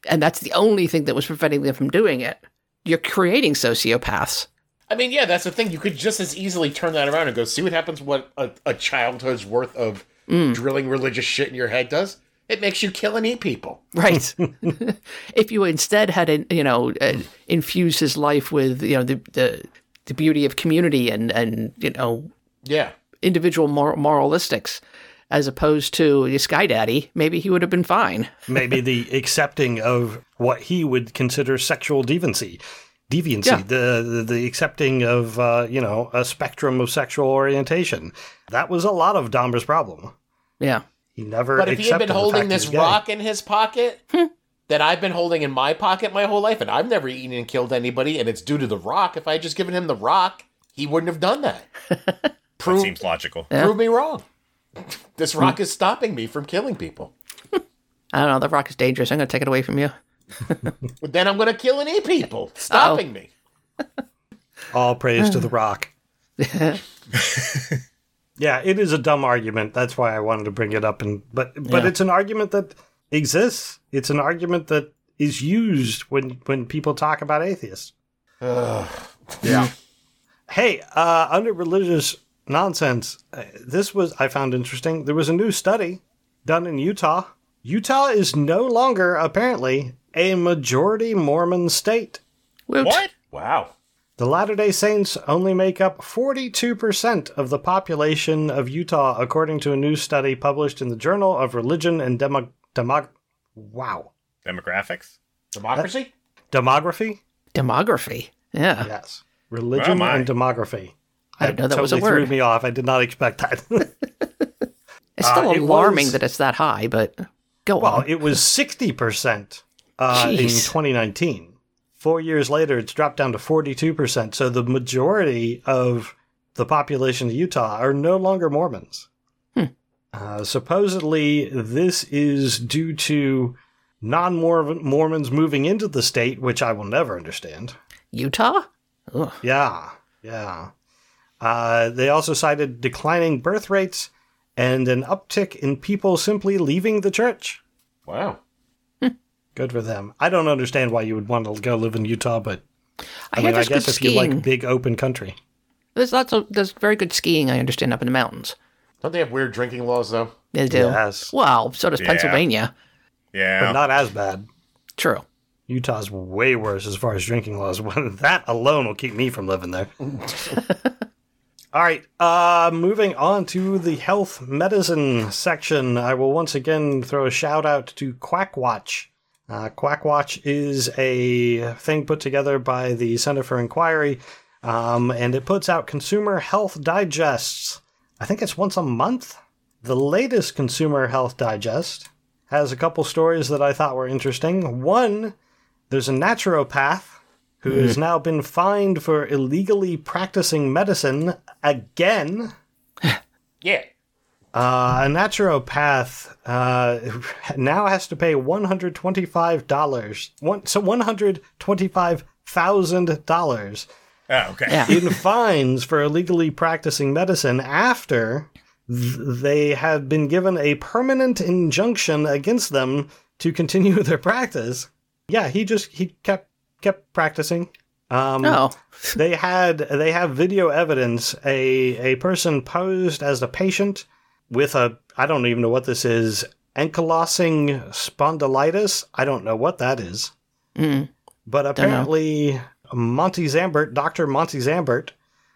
and that's the only thing that was preventing them from doing it, you're creating sociopaths. I mean, yeah, that's the thing. You could just as easily turn that around and go, see what happens what a, a childhood's worth of drilling religious shit in your head does? It makes you kill and eat people. Right. if you instead had, you know, uh, infused his life with, you know, the, the, the beauty of community and, and, you know, Yeah. individual mor- moralistics, as opposed to the Sky Daddy, maybe he would have been fine. Maybe the accepting of what he would consider sexual deviancy. Deviancy, Yeah. the, the the accepting of uh, you know a spectrum of sexual orientation. That was a lot of Dahmer's problem. Yeah. He never. But if he had been holding this he was gay. rock in his pocket that I've been holding in my pocket my whole life, and I've never eaten and killed anybody, and it's due to the rock. If I had just given him the rock, he wouldn't have done that. That seems logical. prove me wrong. This rock is stopping me from killing people. I don't know. The rock is dangerous. I'm going to take it away from you. But then I'm going to kill and eat people, stopping oh. me. All praise to the rock. Yeah, it is a dumb argument. That's why I wanted to bring it up. And but but Yeah. it's an argument that exists. It's an argument that is used when when people talk about atheists. Yeah. Hey, uh, under religious nonsense, uh, this was I found interesting. There was a new study done in Utah. Utah is no longer apparently a majority Mormon state. Woot. What? Wow. The Latter day Saints only make up 42% of the population of Utah, according to a new study published in the Journal of Religion and Demo- Demog- wow. Demographics? Democracy? Demography? Demography. Yeah. Yes. Religion my. and demography. I didn't know that was a totally word. threw me off. I did not expect that. It's still Uh, it alarming was- that it's that high, but go well, on. Well, it was 60% uh, in 2019. Four years later, it's dropped down to 42%. So the majority of the population of Utah are no longer Mormons. Hmm. Uh, supposedly, this is due to non Mormons moving into the state, which I will never understand. Utah? Ugh. Yeah, yeah. Uh, they also cited declining birth rates and an uptick in people simply leaving the church. Wow. Good for them. I don't understand why you would want to go live in Utah, but I, I, mean, I guess good if you like big open country. There's lots of there's very good skiing. I understand up in the mountains. Don't they have weird drinking laws, though? They do. Yes. Well, so does Yeah. Pennsylvania. Yeah. But not as bad. True. Utah's way worse as far as drinking laws. that alone will keep me from living there. All right, uh, moving on to the health medicine section. I will once again throw a shout out to Quackwatch. Uh, Quackwatch is a thing put together by the Center for Inquiry, um, and it puts out consumer health digests. I think it's once a month. The latest Consumer Health Digest has a couple stories that I thought were interesting. One, there's a naturopath who has now been fined for illegally practicing medicine again. Yeah. Uh, a naturopath uh, now has to pay one hundred twenty-five dollars. One so one hundred twenty-five thousand dollars Oh, okay. Yeah. in fines for illegally practicing medicine after th- they have been given a permanent injunction against them to continue their practice. Yeah, he just he kept kept practicing. Um, Oh. they had they have video evidence. A a person posed as a patient with a I don't even know what this is. Ankylosing spondylitis. I don't know what that is. Mm. But apparently, Monty Zambert, Dr. Monty Zambert,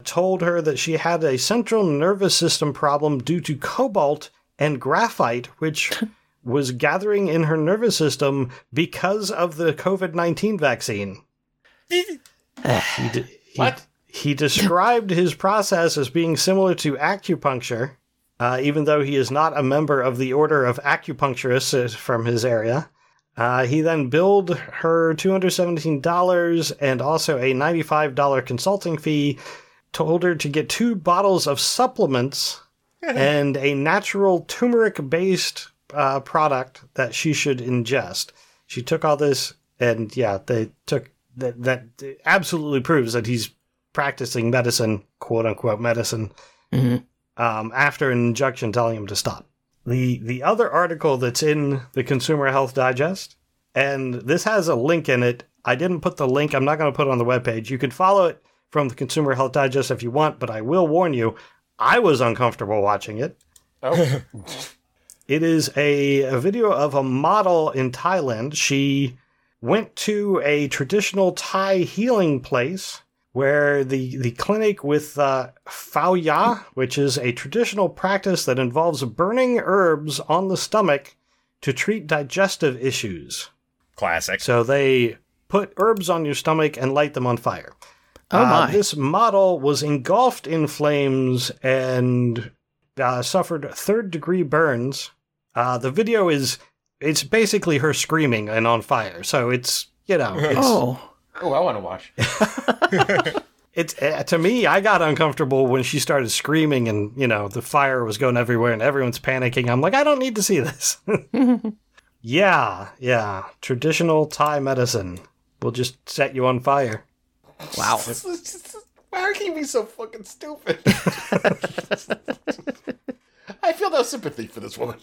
told her that she had a central nervous system problem due to cobalt and graphite, which was gathering in her nervous system because of the COVID 19 vaccine. He d- he- What? He described his process as being similar to acupuncture, uh, even though he is not a member of the order of acupuncturists uh, from his area. Uh, he then billed her $217 and also a $95 consulting fee, told her to get two bottles of supplements and a natural turmeric based uh, product that she should ingest. She took all this, and yeah, they took that. That absolutely proves that he's practicing medicine, quote unquote medicine, Mhm. Um, after an injunction telling him to stop. The the other article that's in the Consumer Health Digest, and this has a link in it. I didn't put the link. I'm not going to put it on the webpage. You can follow it from the Consumer Health Digest if you want, but I will warn you, I was uncomfortable watching it. Oh. It is a, a video of a model in Thailand. She went to a traditional Thai healing place where the, the clinic with uh, Fao Ya, which is a traditional practice that involves burning herbs on the stomach to treat digestive issues. Classic. So they put herbs on your stomach and light them on fire. Oh Uh, my. this model was engulfed in flames and uh, suffered third degree burns. Uh, the video is it's basically her screaming and on fire. So it's you know it's oh. Oh, I want to watch. it's uh, to me I got uncomfortable when she started screaming and you know the fire was going everywhere and everyone's panicking. I'm like I don't need to see this. yeah, yeah, traditional Thai medicine will just set you on fire. Wow. Why are you being so fucking stupid? I feel no sympathy for this woman.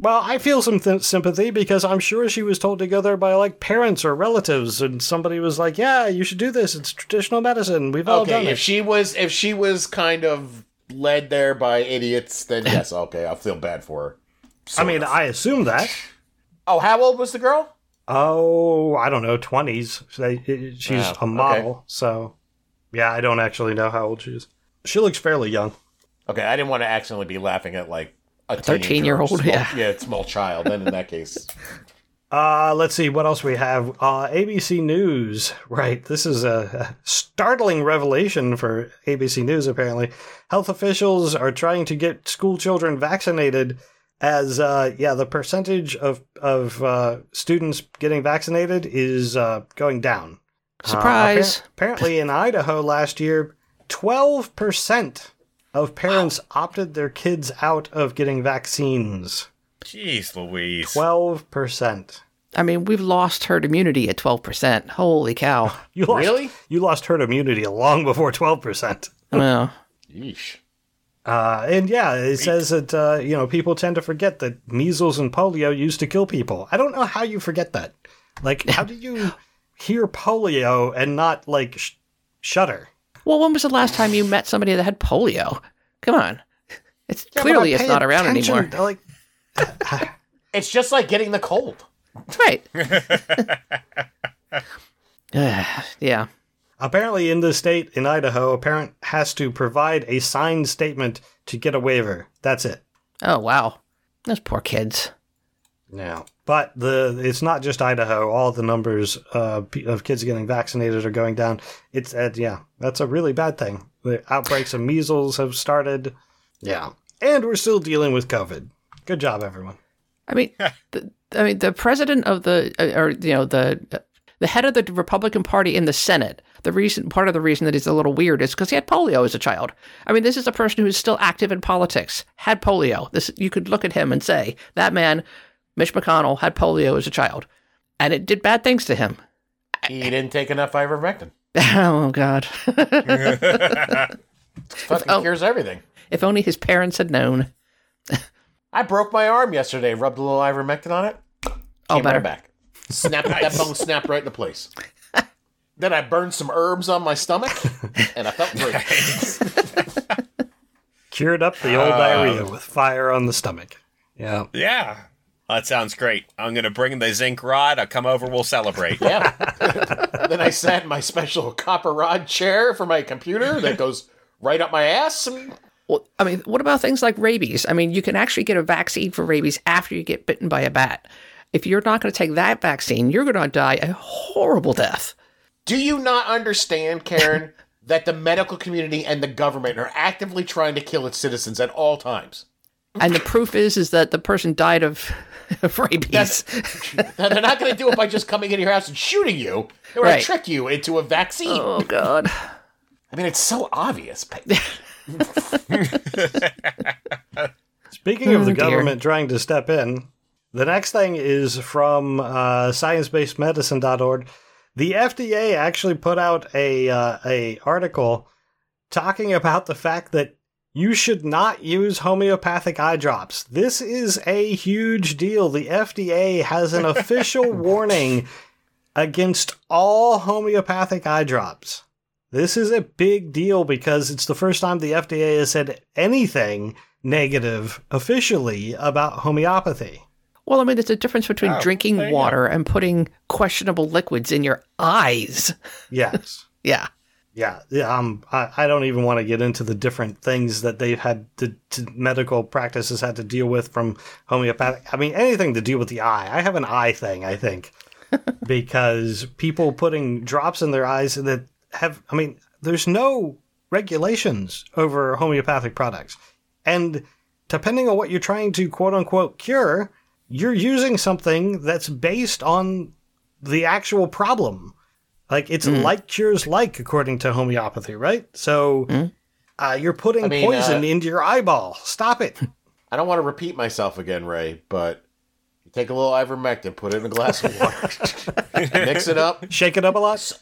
Well, I feel some th- sympathy because I'm sure she was told to go there by like parents or relatives, and somebody was like, "Yeah, you should do this. It's traditional medicine. We've all done Okay, it." if she was if she was kind of led there by idiots, then yes, okay, I'll feel bad for her. I mean, of. I assume that. oh, how old was the girl? Oh, I don't know, twenties. She's a model, so yeah, I don't actually know how old she is. She looks fairly young. Okay, I didn't want to accidentally be laughing at like a 13-year-old, small- yeah. yeah, small child. Then in that case, Uh, let's see what else we have. Uh, ABC News. Right. This is a, a startling revelation for ABC News, apparently. Health officials are trying to get school children vaccinated as, uh, yeah, the percentage of, of, uh, students getting vaccinated is, uh, going down. Uh, Surprise. appar- apparently in Idaho last year, 12% of parents opted their kids out of getting vaccines. Jeez Louise. 12%. I mean, we've lost herd immunity at 12%. Holy cow. You lost, Really? You lost herd immunity long before 12%. well, yeesh. Uh, and yeah, it says that, uh, you know, people tend to forget that measles and polio used to kill people. I don't know how you forget that. Like, how do you hear polio and not, like, sh- shudder? Well, when was the last time you met somebody that had polio? Come on. It's Yeah, clearly it's not around anymore. Like, It's just like getting the cold. Right. yeah. apparently, in the state, in Idaho, a parent has to provide a signed statement to get a waiver. That's it. Oh, wow. Those poor kids. Yeah, but the it's not just Idaho. All the numbers uh, of kids getting vaccinated are going down. It's uh, yeah, that's a really bad thing. The outbreaks of measles have started. Yeah, and we're still dealing with COVID. Good job, everyone. I mean, the, I mean, the president of the, uh, or you know, the uh, the head of the Republican Party in the Senate. The reason, part of the reason that he's a little weird is because he had polio as a child. I mean, this is a person who's still active in politics, had polio. This you could look at him and say that man, Mitch McConnell, had polio as a child, and it did bad things to him. He didn't take enough ivermectin. oh God! Fucking Oh. cures everything. if only his parents had known. I broke my arm yesterday. Rubbed a little ivermectin on it. Oh, Came better. right back. Snapped that bone snapped right into place. then I burned some herbs on my stomach, and I felt great. Cured up the old uh, diarrhea with fire on the stomach. Yeah, yeah. Oh, that sounds great. I'm gonna bring the zinc rod. I'll come over. We'll celebrate. Yeah. then I sat in my special copper rod chair for my computer that goes right up my ass. And Well, I mean, what about things like rabies? I mean, you can actually get a vaccine for rabies after you get bitten by a bat. If you're not going to take that vaccine, you're going to die a horrible death. do you not understand, Karen, that the medical community and the government are actively trying to kill its citizens at all times? And the proof is is that the person died of, of rabies. Now, they're not going to do it by just coming into your house and shooting you. They're going Right. to trick you into a vaccine. oh God. I mean, it's so obvious. Speaking of the Oh, dear. government trying to step in, the next thing is from uh, sciencebasedmedicine.org. The FDA actually put out a uh, a article talking about the fact that you should not use homeopathic eye drops. This is a huge deal. The FDA has an official warning against all homeopathic eye drops. This is a big deal because it's the first time the FDA has said anything negative officially about homeopathy. Well, I mean, there's a difference between Oh, drinking water and putting questionable liquids in your eyes. Yes. Yeah. Yeah, yeah. Um, I, I don't even want to get into the different things that they've had to, to medical practices had to deal with from homeopathic. I mean, anything to deal with the eye. I have an eye thing. I think because people putting drops in their eyes that have. I mean, there's no regulations over homeopathic products, and depending on what you're trying to quote unquote cure, you're using something that's based on the actual problem. Like it's like cures like, according to homeopathy, right? So uh, you're putting I mean, poison uh, into your eyeball. Stop it. I don't want to repeat myself again, Ray, but you take a little ivermectin, put it in a glass of water, mix it up, Shake it up a lot.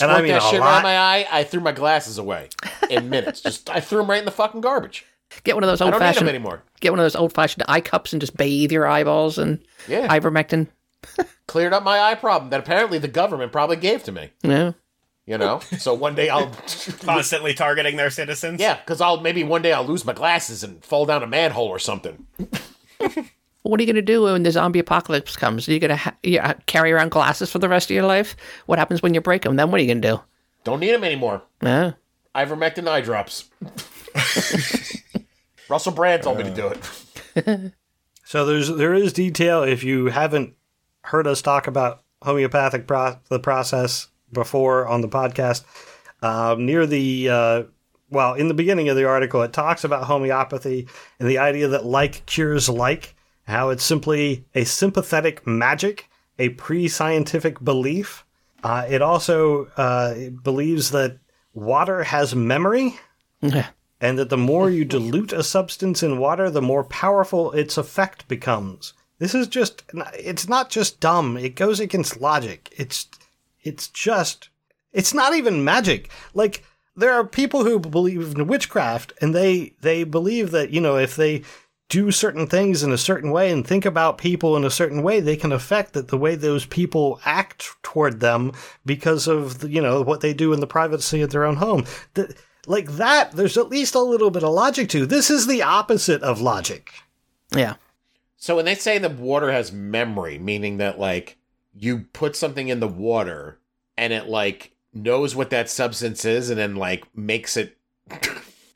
and I mean that a shit lot. around my eye. I threw my glasses away in minutes. Just I threw them right in the fucking garbage. Get one of those I old don't need them fashioned. anymore. Get one of those old fashioned eye cups and just bathe your eyeballs and Yeah, ivermectin. cleared up my eye problem that apparently the government probably gave to me. Yeah. You know, so one day I'll, Constantly targeting their citizens. yeah, because I'll maybe one day I'll lose my glasses and fall down a manhole or something. What are you going to do when the zombie apocalypse comes? Are you going to ha- you, uh, carry around glasses for the rest of your life? What happens when you break them? Then what are you going to do? Don't need them anymore. Yeah. Ivermectin eye drops. Russell Brand told me to do it. So there's there is detail if you haven't heard us talk about homeopathic pro- the process before on the podcast. Um, near the uh, well, in the beginning of the article, it talks about homeopathy and the idea that like cures like, how it's simply a sympathetic magic, a pre-scientific belief. Uh, it also uh, it believes that water has memory and that the more you dilute a substance in water, the more powerful its effect becomes. This is just it's not just dumb, it goes against logic. It's it's just it's not even magic. Like there are people who believe in witchcraft and they they believe that, you know, if they do certain things in a certain way and think about people in a certain way, they can affect that the way those people act toward them because of the, you know what they do in the privacy of their own home. The, like that, there's at least a little bit of logic to. This is the opposite of logic. Yeah. So when they say the water has memory, meaning that like you put something in the water and it like knows what that substance is and then like makes it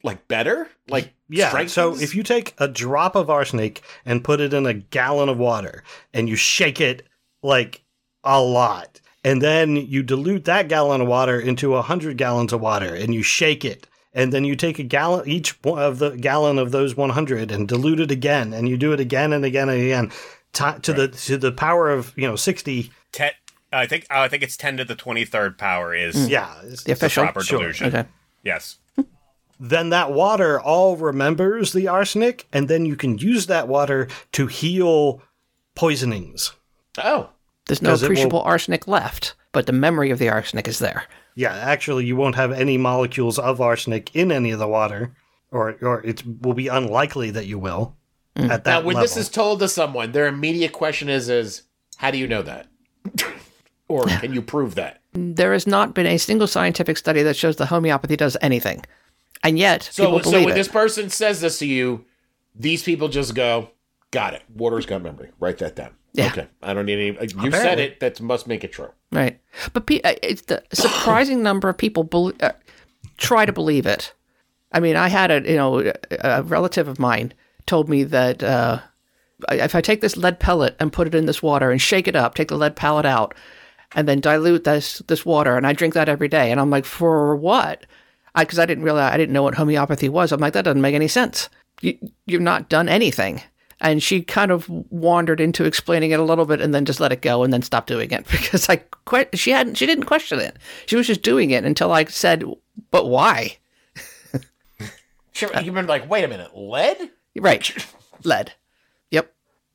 like better, like Yeah. So if you take a drop of arsenic and put it in a gallon of water and you shake it like a lot, and then you dilute that gallon of water into a hundred gallons of water and you shake it, and then you take a gallon each one of the gallon of those 100 and dilute it again, and you do it again and again and again ti- to the to the power of you know 60. Ten, I think oh, I think it's ten to the twenty third power is mm. Yeah, it's- The official. proper Sure. delusion. Okay. Yes. then that water all remembers the arsenic, and then you can use that water to heal poisonings. oh, There's no it will- appreciable arsenic left, but the memory of the arsenic is there. Yeah, actually, you won't have any molecules of arsenic in any of the water, or or it will be unlikely that you will. Mm. At that now when level. this is told to someone, their immediate question is is how do you know that? or can you prove that? There has not been a single scientific study that shows that homeopathy does anything. And yet, So, people so when it. this person says this to you, these people just go, "Got it. Water's got memory. Write that down." Yeah. Okay. I don't need any. You said it. That must make it true. Right. But pe- uh, it's the surprising number of people bel uh, try to believe it. I mean, I had a you know a- relative of mine told me that uh, if I take this lead pellet and put it in this water and shake it up, take the lead pellet out, and then dilute this this water, and I drink that every day, and I'm like, for what? Because I, didn't realize I didn't know what homeopathy was. I'm like, that doesn't make any sense. You you've not done anything. And she kind of wandered into explaining it a little bit, and then just let it go, and then stopped doing it because I que- she hadn't she didn't question it. She was just doing it until I said, "But why?" Sure. You've been like, wait a minute, lead? Right, lead. Yep,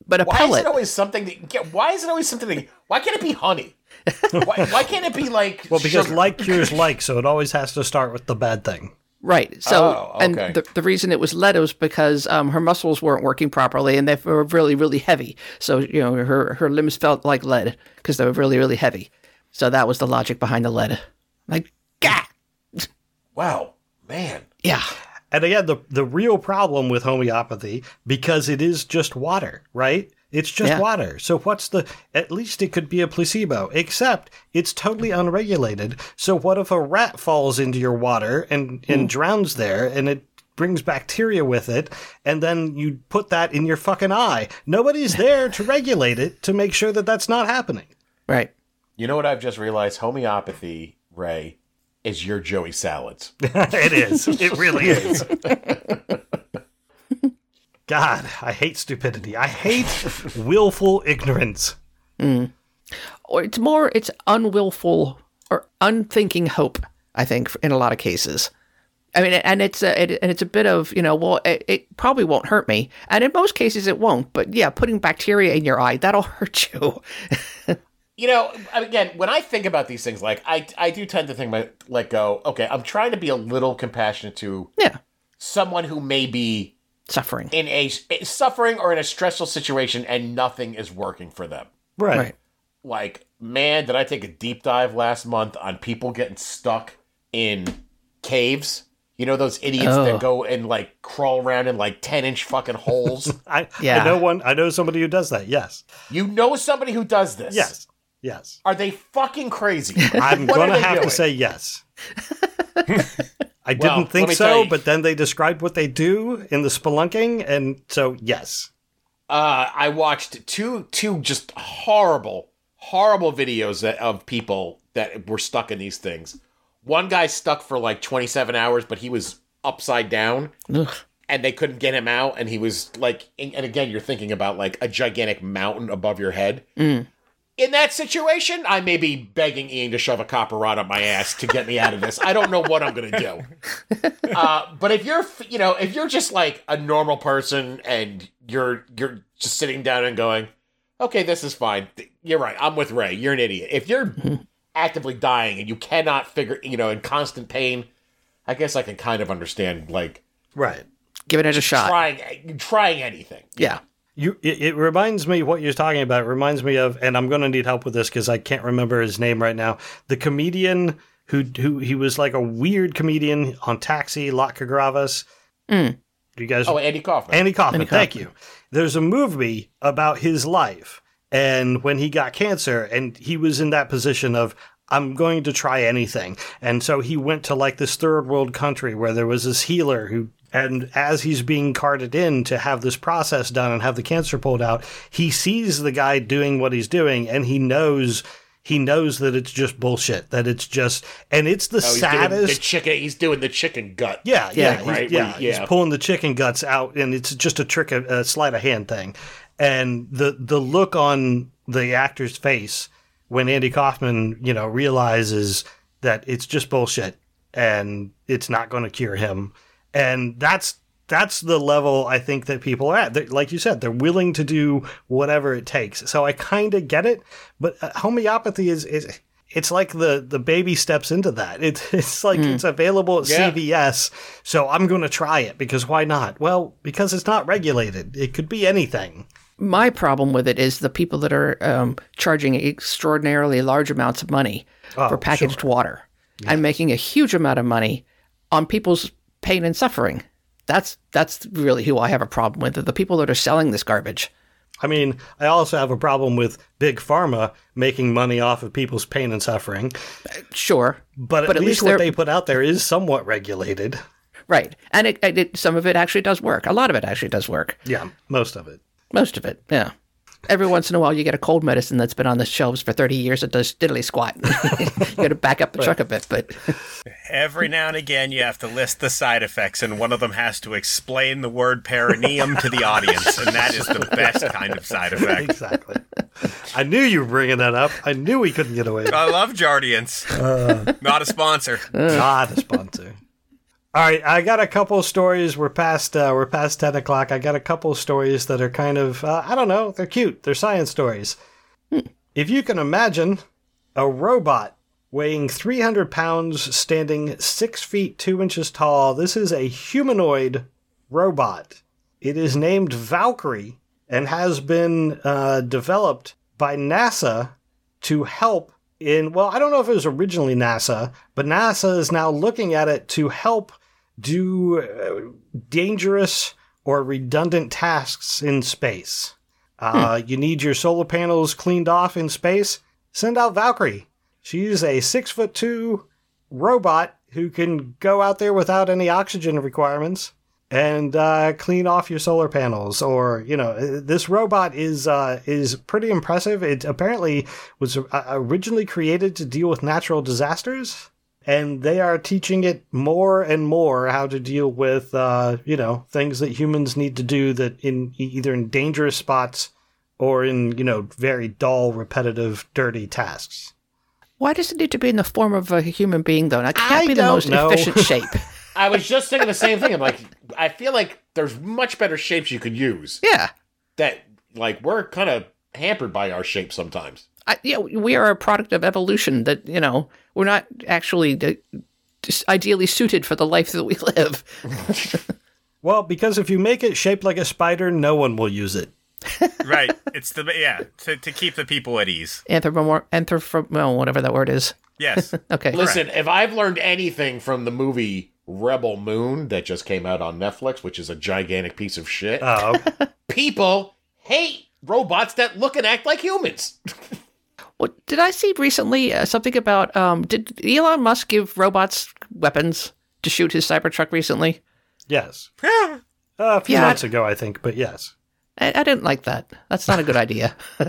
but a Why is it always something that? yeah, Why is it always something that? Why can't it be honey? why, why can't it be like? well, because sugar? like cures like, so it always has to start with the bad thing. Right. So, Oh, and the, the reason it was lead was because um, her muscles weren't working properly and they were really, really heavy. So, you know, her, her limbs felt like lead because they were really, really heavy. So that was the logic behind the lead. Like, gah! Wow, man. Yeah. And again, the the real problem with homeopathy, because it is just water, right? It's just Yeah. water. So what's the at least it could be a placebo, except it's totally unregulated. So what if a rat falls into your water and, and hmm. drowns there and it brings bacteria with it and then you put that in your fucking eye. Nobody's there to regulate it to make sure that that's not happening. Right. You know what I've just realized? Homeopathy, Ray, is your Joey salads. it is. It really is. God, I hate stupidity. I hate willful ignorance. Mm. Or it's more, it's unwillful or unthinking hope, I think, in a lot of cases. I mean, and it's a, it, and it's a bit of you know, well, it, it probably won't hurt me, and in most cases it won't. But yeah, putting bacteria in your eye that'll hurt you. You know, again, when I think about these things, like I, I do tend to think, about, like, go, okay, I'm trying to be a little compassionate to yeah, someone who may be suffering. in a suffering or in a stressful situation and nothing is working for them. Right. Right. Like, man, did I take a deep dive last month on people getting stuck in caves? You know those idiots Oh. that go and like crawl around in like ten inch fucking holes. I, Yeah. I know one. I know somebody who does that. Yes. you know somebody who does this? Yes. Yes. Are they fucking crazy? I'm What going to have doing? to say yes. I Well, didn't think so, but then they described what they do in the spelunking, and so yes. uh, I watched two two just horrible, horrible videos that, of people that were stuck in these things. One guy stuck for like 27 hours, but he was upside down Ugh. and they couldn't get him out. And he was like, and and again, you're thinking about like a gigantic mountain above your head. Mm. In that situation, I may be begging Ian to shove a copper rod up my ass to get me out of this. I don't know what I'm going to do. Uh, but if you're, you know, if you're just like a normal person and you're you're just sitting down and going, okay, this is fine. You're right. I'm with Ray. You're an idiot. If you're actively dying and you cannot figure, you know, in constant pain, I guess I can kind of understand like Right. Give it a shot. trying trying anything. Yeah. You, it, it reminds me what you're talking about. It reminds me of, and I'm going to need help with this because I can't remember his name right now. The comedian who who he was like a weird comedian on Taxi, Latka Gravas. Mm. You guys, Oh, Andy Kaufman. Andy Kaufman. Andy Thank you. There's a movie about his life and when he got cancer, and he was in that position of. I'm going to try anything. And so he went to like this third world country where there was this healer who, and as he's being carted in to have this process done and have the cancer pulled out, he sees the guy doing what he's doing and he knows, he knows that it's just bullshit, that it's just, and it's the Oh, saddest. the chicken. He's doing the chicken gut. Yeah, yeah, Yeah, he's, right, yeah, when- He's pulling the chicken guts out, and it's just a trick, a sleight of hand thing. And the the look on the actor's face when Andy Kaufman, you know, realizes that it's just bullshit and it's not going to cure him, and that's that's the level I think that people are at. They're, like you said, they're willing to do whatever it takes. So I kind of get it, but uh, homeopathy is is. It's like the, the baby steps into that. It's it's like it's available at Yeah. CVS, so I'm going to try it because why not? Well, because it's not regulated. It could be anything. My problem with it is the people that are um, charging extraordinarily large amounts of money Oh, for packaged water and making a huge amount of money on people's pain and suffering. That's that's really who I have a problem with. The people that are selling this garbage. I mean, I also have a problem with big pharma making money off of people's pain and suffering, Sure, but at, But at least, least what they're- put out there is somewhat regulated. right, and it, it- some of it actually does work. A lot of it actually does work. Yeah, most of it. Most of it, yeah. Every once in a while, you get a cold medicine that's been on the shelves for thirty years that does diddly squat. you got to back up the truck a bit, but Every now and again, you have to list the side effects, and one of them has to explain the word perineum to the audience, and that is the best kind of side effect. Exactly. I knew you were bringing that up. I knew we couldn't get away. I love Jardiance. Uh, Not a sponsor. Not a sponsor. All right, I got a couple stories. We're past uh, we're past ten o'clock. I got a couple of stories that are kind of uh, I don't know. They're cute. They're science stories. If you can imagine a robot weighing 300 pounds, standing six feet two inches tall. This is a humanoid robot. It is named Valkyrie and has been uh, developed by NASA to help in well i don't know if it was originally nasa but nasa is now looking at it to help do uh, dangerous or redundant tasks in space Uh, You need your solar panels cleaned off in space? Send out Valkyrie. She's a six foot two robot who can go out there without any oxygen requirements and uh, clean off your solar panels. Or you know, uh, this robot is uh, is pretty impressive. It apparently was uh, originally created to deal with natural disasters. And they are teaching it more and more how to deal with, uh, you know, things that humans need to do that in either in dangerous spots or in, you know, very dull, repetitive, dirty tasks. Why does it need to be in the form of a human being, though? That can't I be the most know. efficient shape. I was just thinking the same thing. I'm like, I feel like there's much better shapes you could use. Yeah. That like we're kind of hampered by our shape sometimes. I, yeah, we are a product of evolution that, you know, we're not actually ideally suited for the life that we live. Well, because if you make it shaped like a spider, no one will use it. right. It's the yeah to, to keep the people at ease. Anthropomorph, anthrop, well, whatever that word is. Yes. Okay. Listen, if I've learned anything from the movie Rebel Moon that just came out on Netflix, which is a gigantic piece of shit, Oh, okay. people hate robots that look and act like humans. What did I see recently? Uh, something about um, did Elon Musk give robots weapons to shoot his Cybertruck recently? yes. Uh, a few Yeah. months ago, I think, but yes. I, I didn't like that. That's not a good idea.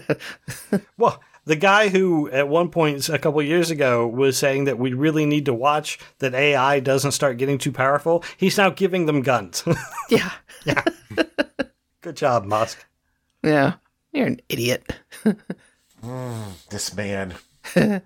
Well, the guy who at one point a couple years ago was saying that we really need to watch that AI doesn't start getting too powerful, he's now giving them guns. yeah. yeah. Good job, Musk. Yeah. You're an idiot. This man.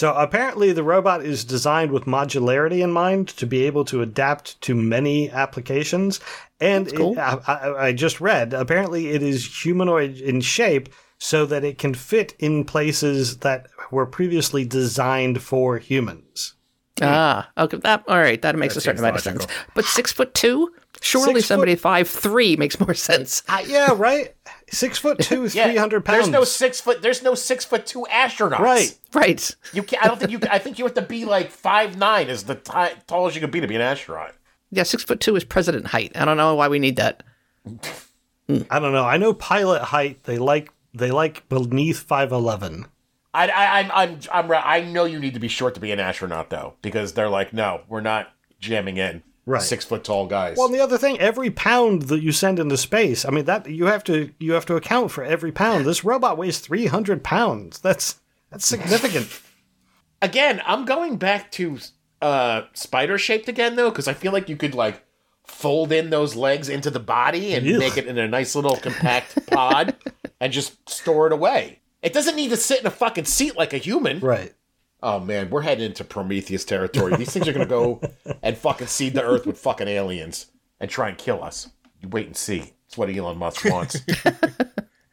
So apparently, the robot is designed with modularity in mind to be able to adapt to many applications. And cool. it, I, I, I just read apparently it is humanoid in shape so that it can fit in places that were previously designed for humans. Ah, okay. That all right. That makes That a certain amount of sense. But six foot two, surely Six somebody five three makes more sense. Uh, yeah, right. Six foot two, Yeah, three hundred pounds. There's no six foot. There's no six foot two astronauts. right. Right. You can't. I don't think you. I think you have to be like five nine is the ti tallest you can be to be an astronaut. Yeah, six foot two is president height. I don't know why we need that. I don't know. I know pilot height. They like they like beneath five eleven. I, I, I'm, I'm, I'm, right. I know you need to be short to be an astronaut though, because they're like, no, we're not jamming in Right. six foot tall guys. Well, and the other thing, every pound that you send into space, I mean that you have to you have to account for every pound. This robot weighs three hundred pounds. That's that's significant. again, I'm going back to uh, spider shaped again though, because I feel like you could like fold in those legs into the body and Ugh. make it in a nice little compact pod and just store it away. It doesn't need to sit in a fucking seat like a human. right. Oh man, we're heading into Prometheus territory. These things are gonna go and fucking seed the earth with fucking aliens and try and kill us. You wait and see. It's what Elon Musk wants.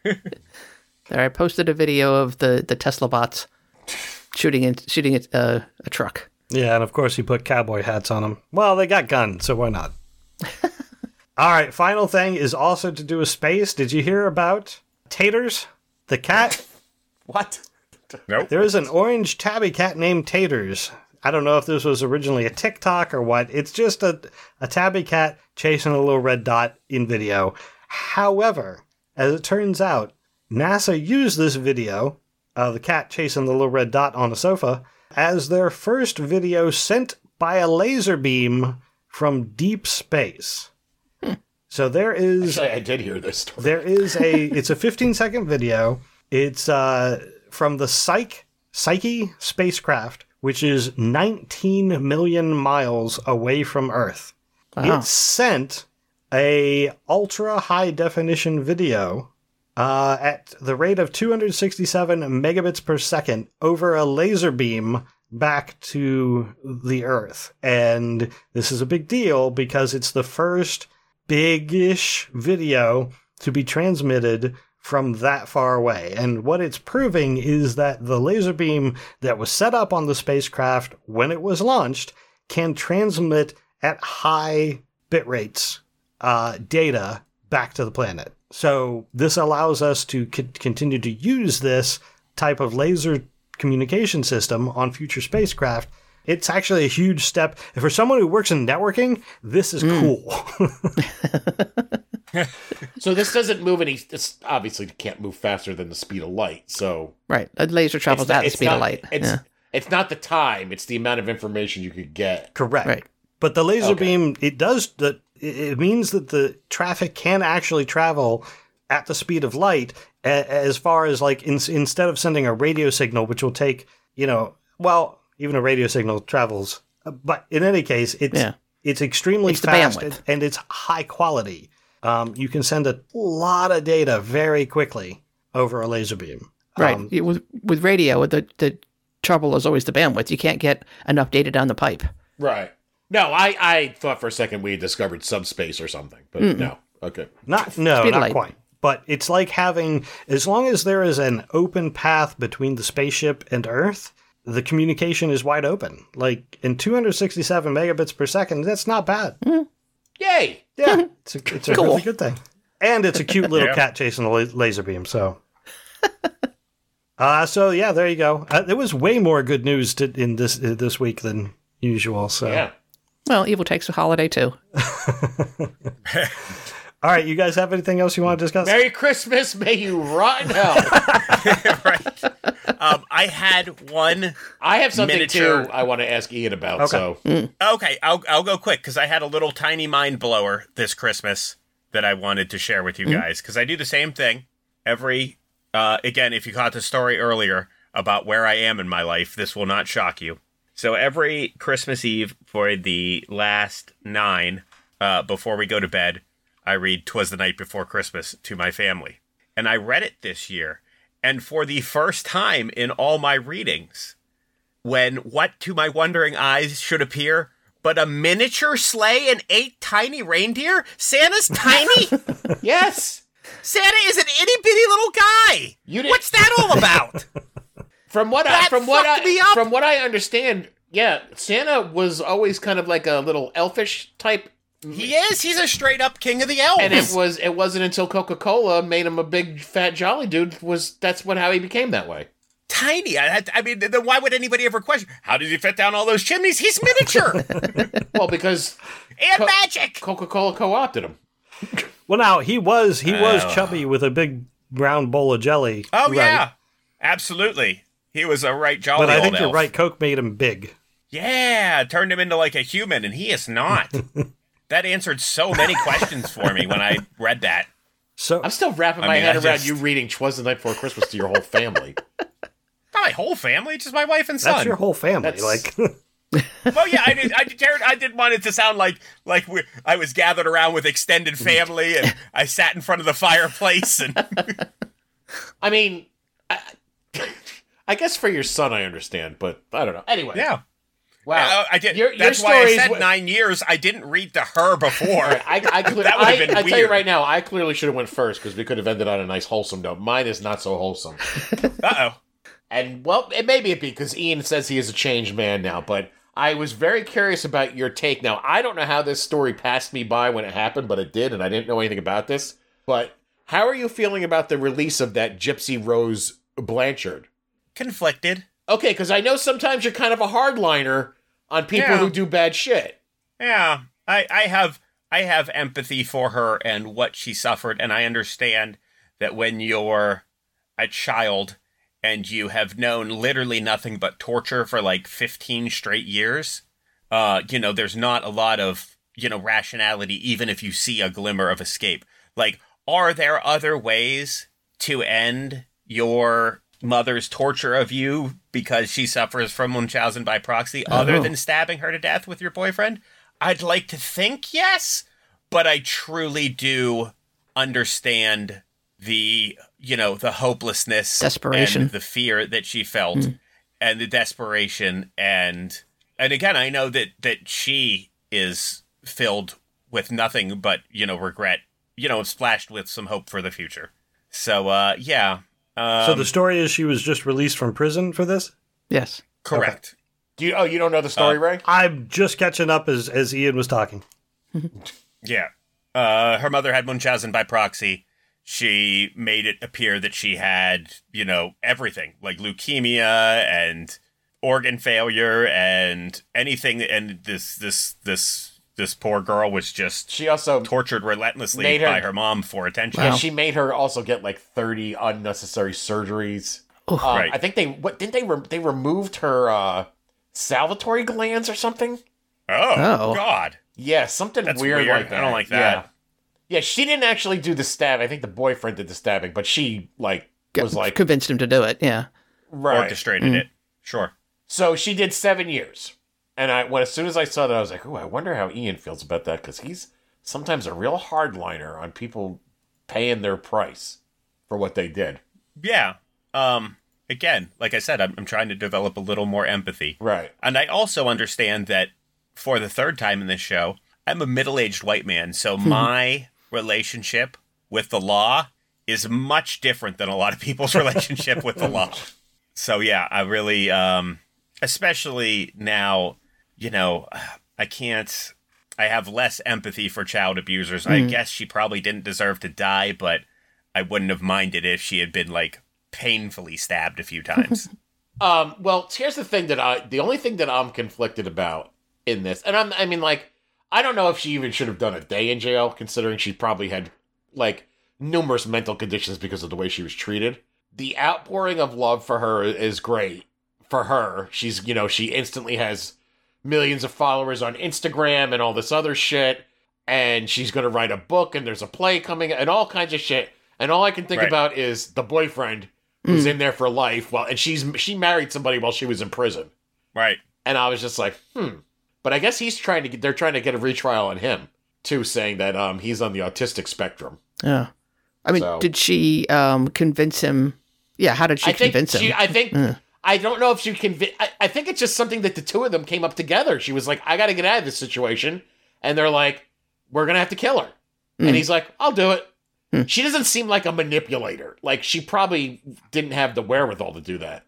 There, I posted a video of the the Tesla bots shooting in, shooting at uh, a truck. Yeah, and of course he put cowboy hats on them. Well, they got guns, so why not? All right. Final thing is also to do with space. Did you hear about Taters, the cat? what? Nope. There is an orange tabby cat named Taters. I don't know if this was originally a TikTok or what. It's just a, a tabby cat chasing a little red dot in video. However, as it turns out, NASA used this video of the cat chasing the little red dot on a sofa as their first video sent by a laser beam from deep space. So there is Actually, I did hear this story. there is a it's a 15 second video. It's uh from the Psyche Psyche spacecraft, which is 19 million miles away from Earth. Wow. It sent a ultra high definition video uh, at the rate of 267 megabits per second over a laser beam back to the Earth. And this is a big deal because it's the first big-ish video to be transmitted from that far away. And what it's proving is that the laser beam that was set up on the spacecraft when it was launched can transmit at high bit rates uh, data back to the planet. So this allows us to c- continue to use this type of laser communication system on future spacecraft. It's actually a huge step. And for someone who works in networking, this is cool. So this doesn't move any. This obviously can't move faster than the speed of light. So Right. A laser travels not- at the speed not- of light. It's yeah. it's not the time; it's the amount of information you could get. Correct. Right. But the laser Okay. beam, it does that. It means that the traffic can actually travel at the speed of light, as far as like in, instead of sending a radio signal, which will take you know, well, even a radio signal travels. uh, But in any case, it's Yeah. it's extremely It's fast and, and it's high quality. Um, you can send a lot of data very quickly over a laser beam. Right. Um, with with radio, the the trouble is always the bandwidth. You can't get enough data down the pipe. Right. No, I I thought for a second we had discovered subspace or something, but no. Okay. Not no, Speed not light. quite. But it's like having as long as there is an open path between the spaceship and Earth, the communication is wide open. Like in 267 megabits per second, that's not bad. Yay! Yeah, it's a, it's a Cool. really good thing. And it's a cute little Yeah. cat chasing a la- laser beam. So, uh, so yeah, there you go. Uh, there was way more good news to, in this uh, this week than usual. So, Yeah. Well, evil takes a holiday too. all right, you guys have anything else you want to discuss? Merry Christmas, may you rot in hell. right. Um, I had one. I have something Miniature- too I want to ask Ian about. Okay. So Okay, I'll I'll go quick because I had a little tiny mind blower this Christmas that I wanted to share with you guys because I do the same thing every. Uh, again, if you caught the story earlier about where I am in my life, this will not shock you. So every Christmas Eve for the last nine, uh, before we go to bed, I read "Twas the Night Before Christmas" to my family, and I read it this year, and for the first time in all my readings, when what to my wondering eyes should appear but a miniature sleigh and eight tiny reindeer? Santa's tiny? yes, Santa is an itty bitty little guy. What's that all about? from what I from what I from what I understand, yeah, Santa was always kind of like a little elfish type, he is. He's a straight up king of the elves. and it was it wasn't until Coca Cola made him a big fat jolly dude was that's what how he became that way. tiny. I, I mean, then why would anybody ever question? How did he fit down all those chimneys? He's miniature Well, because and Co- magic. Coca Cola co-opted him. Well, now he was he was chubby with a big round bowl of jelly. Oh right? yeah, absolutely. He was a right jolly But I old think you're right. Coke made him big. Yeah, turned him into like a human, and he is not. that answered so many questions for me when I read that. So I'm still wrapping I my mean, head I around just- you reading "Twas the Night Before Christmas" to your whole family. Not my whole family, just my wife and son. that's your whole family. That's- Like well, yeah, I did. I did, Jared, I didn't want it to sound like like we, I was gathered around with extended family, and I sat in front of the fireplace, and I mean, I, I guess for your son, I understand, but I don't know. Anyway, yeah, wow, Uh, I did. Your, your that's why I said w- nine years. I didn't read to her before. I, I, cle- That would've I, been I tell you right now, I clearly should have went first because we could have ended on a nice wholesome note. Mine is not so wholesome, Uh oh. and well, it may be it because Ian says he is a changed man now. But I was very curious about your take. Now I don't know how this story passed me by when it happened, but it did, and I didn't know anything about this. But how are you feeling about the release of that Gypsy Rose Blanchard? Conflicted. Okay, because I know sometimes you're kind of a hardliner on people Yeah. who do bad shit. Yeah, I, I have I have empathy for her and what she suffered, and I understand that when you're a child and you have known literally nothing but torture for like 15 straight years, uh, you know, there's not a lot of you know rationality, even if you see a glimmer of escape. Like, are there other ways to end your mother's torture of you because she suffers from Munchausen by proxy, other than stabbing her to death with your boyfriend? I'd like to think yes, but I truly do understand the you know the hopelessness, Desperation. and the fear that she felt, and the desperation, and and again, I know that that she is filled with nothing but you know regret, you know, splashed with some hope for the future. So uh, yeah, um, so the story is she was just released from prison for this. Yes. correct. Do you? Oh, you don't know the story, Uh, Ray? I'm just catching up as as Ian was talking. Yeah. Uh, her mother had Munchausen by proxy. She made it appear that she had, you know, everything like leukemia and organ failure and anything. And this, this, this this poor girl was just She also tortured relentlessly Made her- by her mom for attention. yeah, she made her also get like 30 unnecessary surgeries. Um, Right. I think they what didn't they re- they removed her uh salivatory glands or something? Oh, Oh. God. Yeah, something That's weird, weird. like that. I don't like Yeah. that. Yeah, she didn't actually do the stab. I think the boyfriend did the stabbing, but she like was like convinced him to do it. Yeah. right. Orchestrated it. Sure. So she did seven years, and I when as soon as I saw that, I was like, "Ooh, I wonder how Ian feels about that," because he's sometimes a real hardliner on people paying their price for what they did. Yeah. Um. Again, like I said, I'm, I'm trying to develop a little more empathy. Right. And I also understand that for the third time in this show, I'm a middle aged white man. So my relationship with the law is much different than a lot of people's relationship with the law. So yeah, I really, um, especially now, you know, I can't, I have less empathy for child abusers. I guess she probably didn't deserve to die, but I wouldn't have minded if she had been like painfully stabbed a few times. Um, well, here's the thing that I, the only thing that I'm conflicted about in this, and I'm, I mean, like, I don't know if she even should have done a day in jail, considering she probably had, like, numerous mental conditions because of the way she was treated. The outpouring of love for her is great. For her, she's, you know, she instantly has millions of followers on Instagram and all this other shit, and she's gonna write a book, and there's a play coming, and all kinds of shit. And all I can think Right. about is the boyfriend who's in there for life Well, and she's she married somebody while she was in prison right. and i was just like hmm but i guess he's trying to get they're trying to get a retrial on him too saying that um he's on the autistic spectrum Yeah. I mean, So- did she um, convince him? Yeah. How did she i think convince him? she i think Uh. I don't know if she convinced I, I think it's just something that the two of them came up together she was like i gotta get out of this situation and they're like we're gonna have to kill her Mm. and he's like i'll do it Hmm. she doesn't seem like a manipulator like she probably didn't have the wherewithal to do that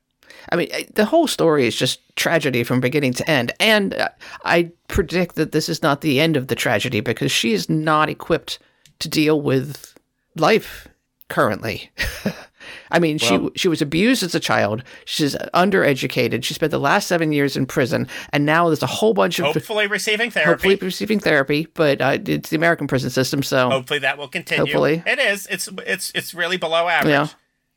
I mean, the whole story is just tragedy from beginning to end. And uh, I predict that this is not the end of the tragedy because she is not equipped to deal with life currently. I mean, she she was abused as a child. She's undereducated. She spent the last seven years in prison, and now there's a whole bunch of Hopefully receiving therapy. hopefully receiving therapy. But uh, it's the American prison system, so Hopefully that will continue. Hopefully. it is. It's it's it's really below average. Yeah.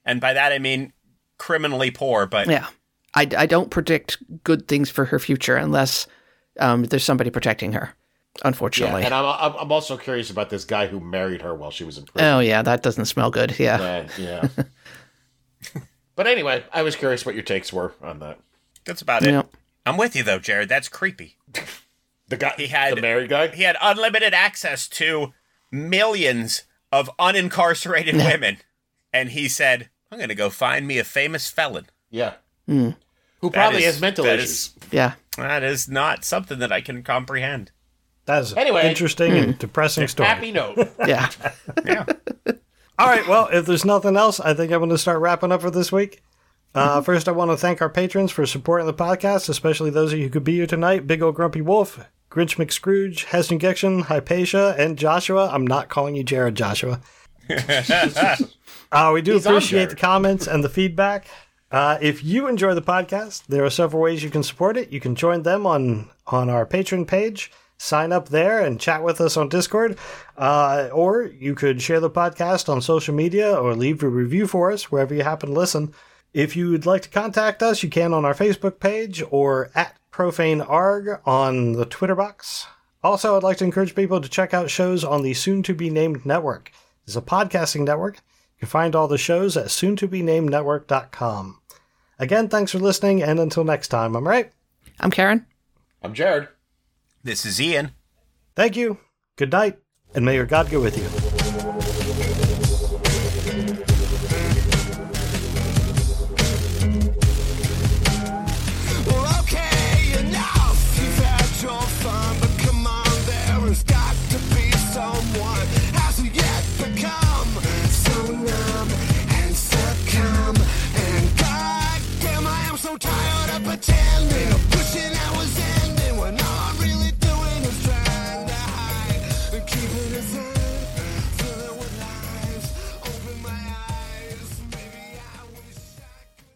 And by that I mean criminally poor. But yeah. I, I don't predict good things for her future unless um, there's somebody protecting her. Unfortunately. and I'm, I'm I'm also curious about this guy who married her while she was in prison Oh yeah, that doesn't smell good. Yeah. Uh, yeah. but anyway, I was curious what your takes were on that. that's about it. I'm with you though, Jared. That's creepy. The guy, He had- the married guy. He had unlimited access to millions of unincarcerated women, and he said, "I'm going to go find me a famous felon." Yeah, Hmm. who probably is- has mental that issues. is- Yeah. That is not something that I can comprehend. That's Anyway. interesting and depressing story. Happy note. Yeah. Yeah. All right, well, if there's nothing else, I think I'm going to start wrapping up for this week. Uh, first, I want to thank our patrons for supporting the podcast, especially those of you who could be here tonight Big Old Grumpy Wolf, Grinch McScrooge, Heston Gection, Hypatia, and Joshua. I'm not calling you Jared Joshua. uh, we do He's appreciate the comments and the feedback. Uh, if you enjoy the podcast, there are several ways you can support it. You can join them on on our Patreon page, sign up there, and chat with us on Discord. Uh, or you could share the podcast on social media or leave a review for us wherever you happen to listen. If you would like to contact us, you can on our Facebook page or at profanearg on the Twitter box. Also, I'd like to encourage people to check out shows on the soon to be named network. It's a podcasting network. You can find all the shows at soon to be named network.com. Again, thanks for listening, and until next time, I'm right. I'm Karen. I'm Jared. This is Ian. Thank you, good night, and may your God go with you.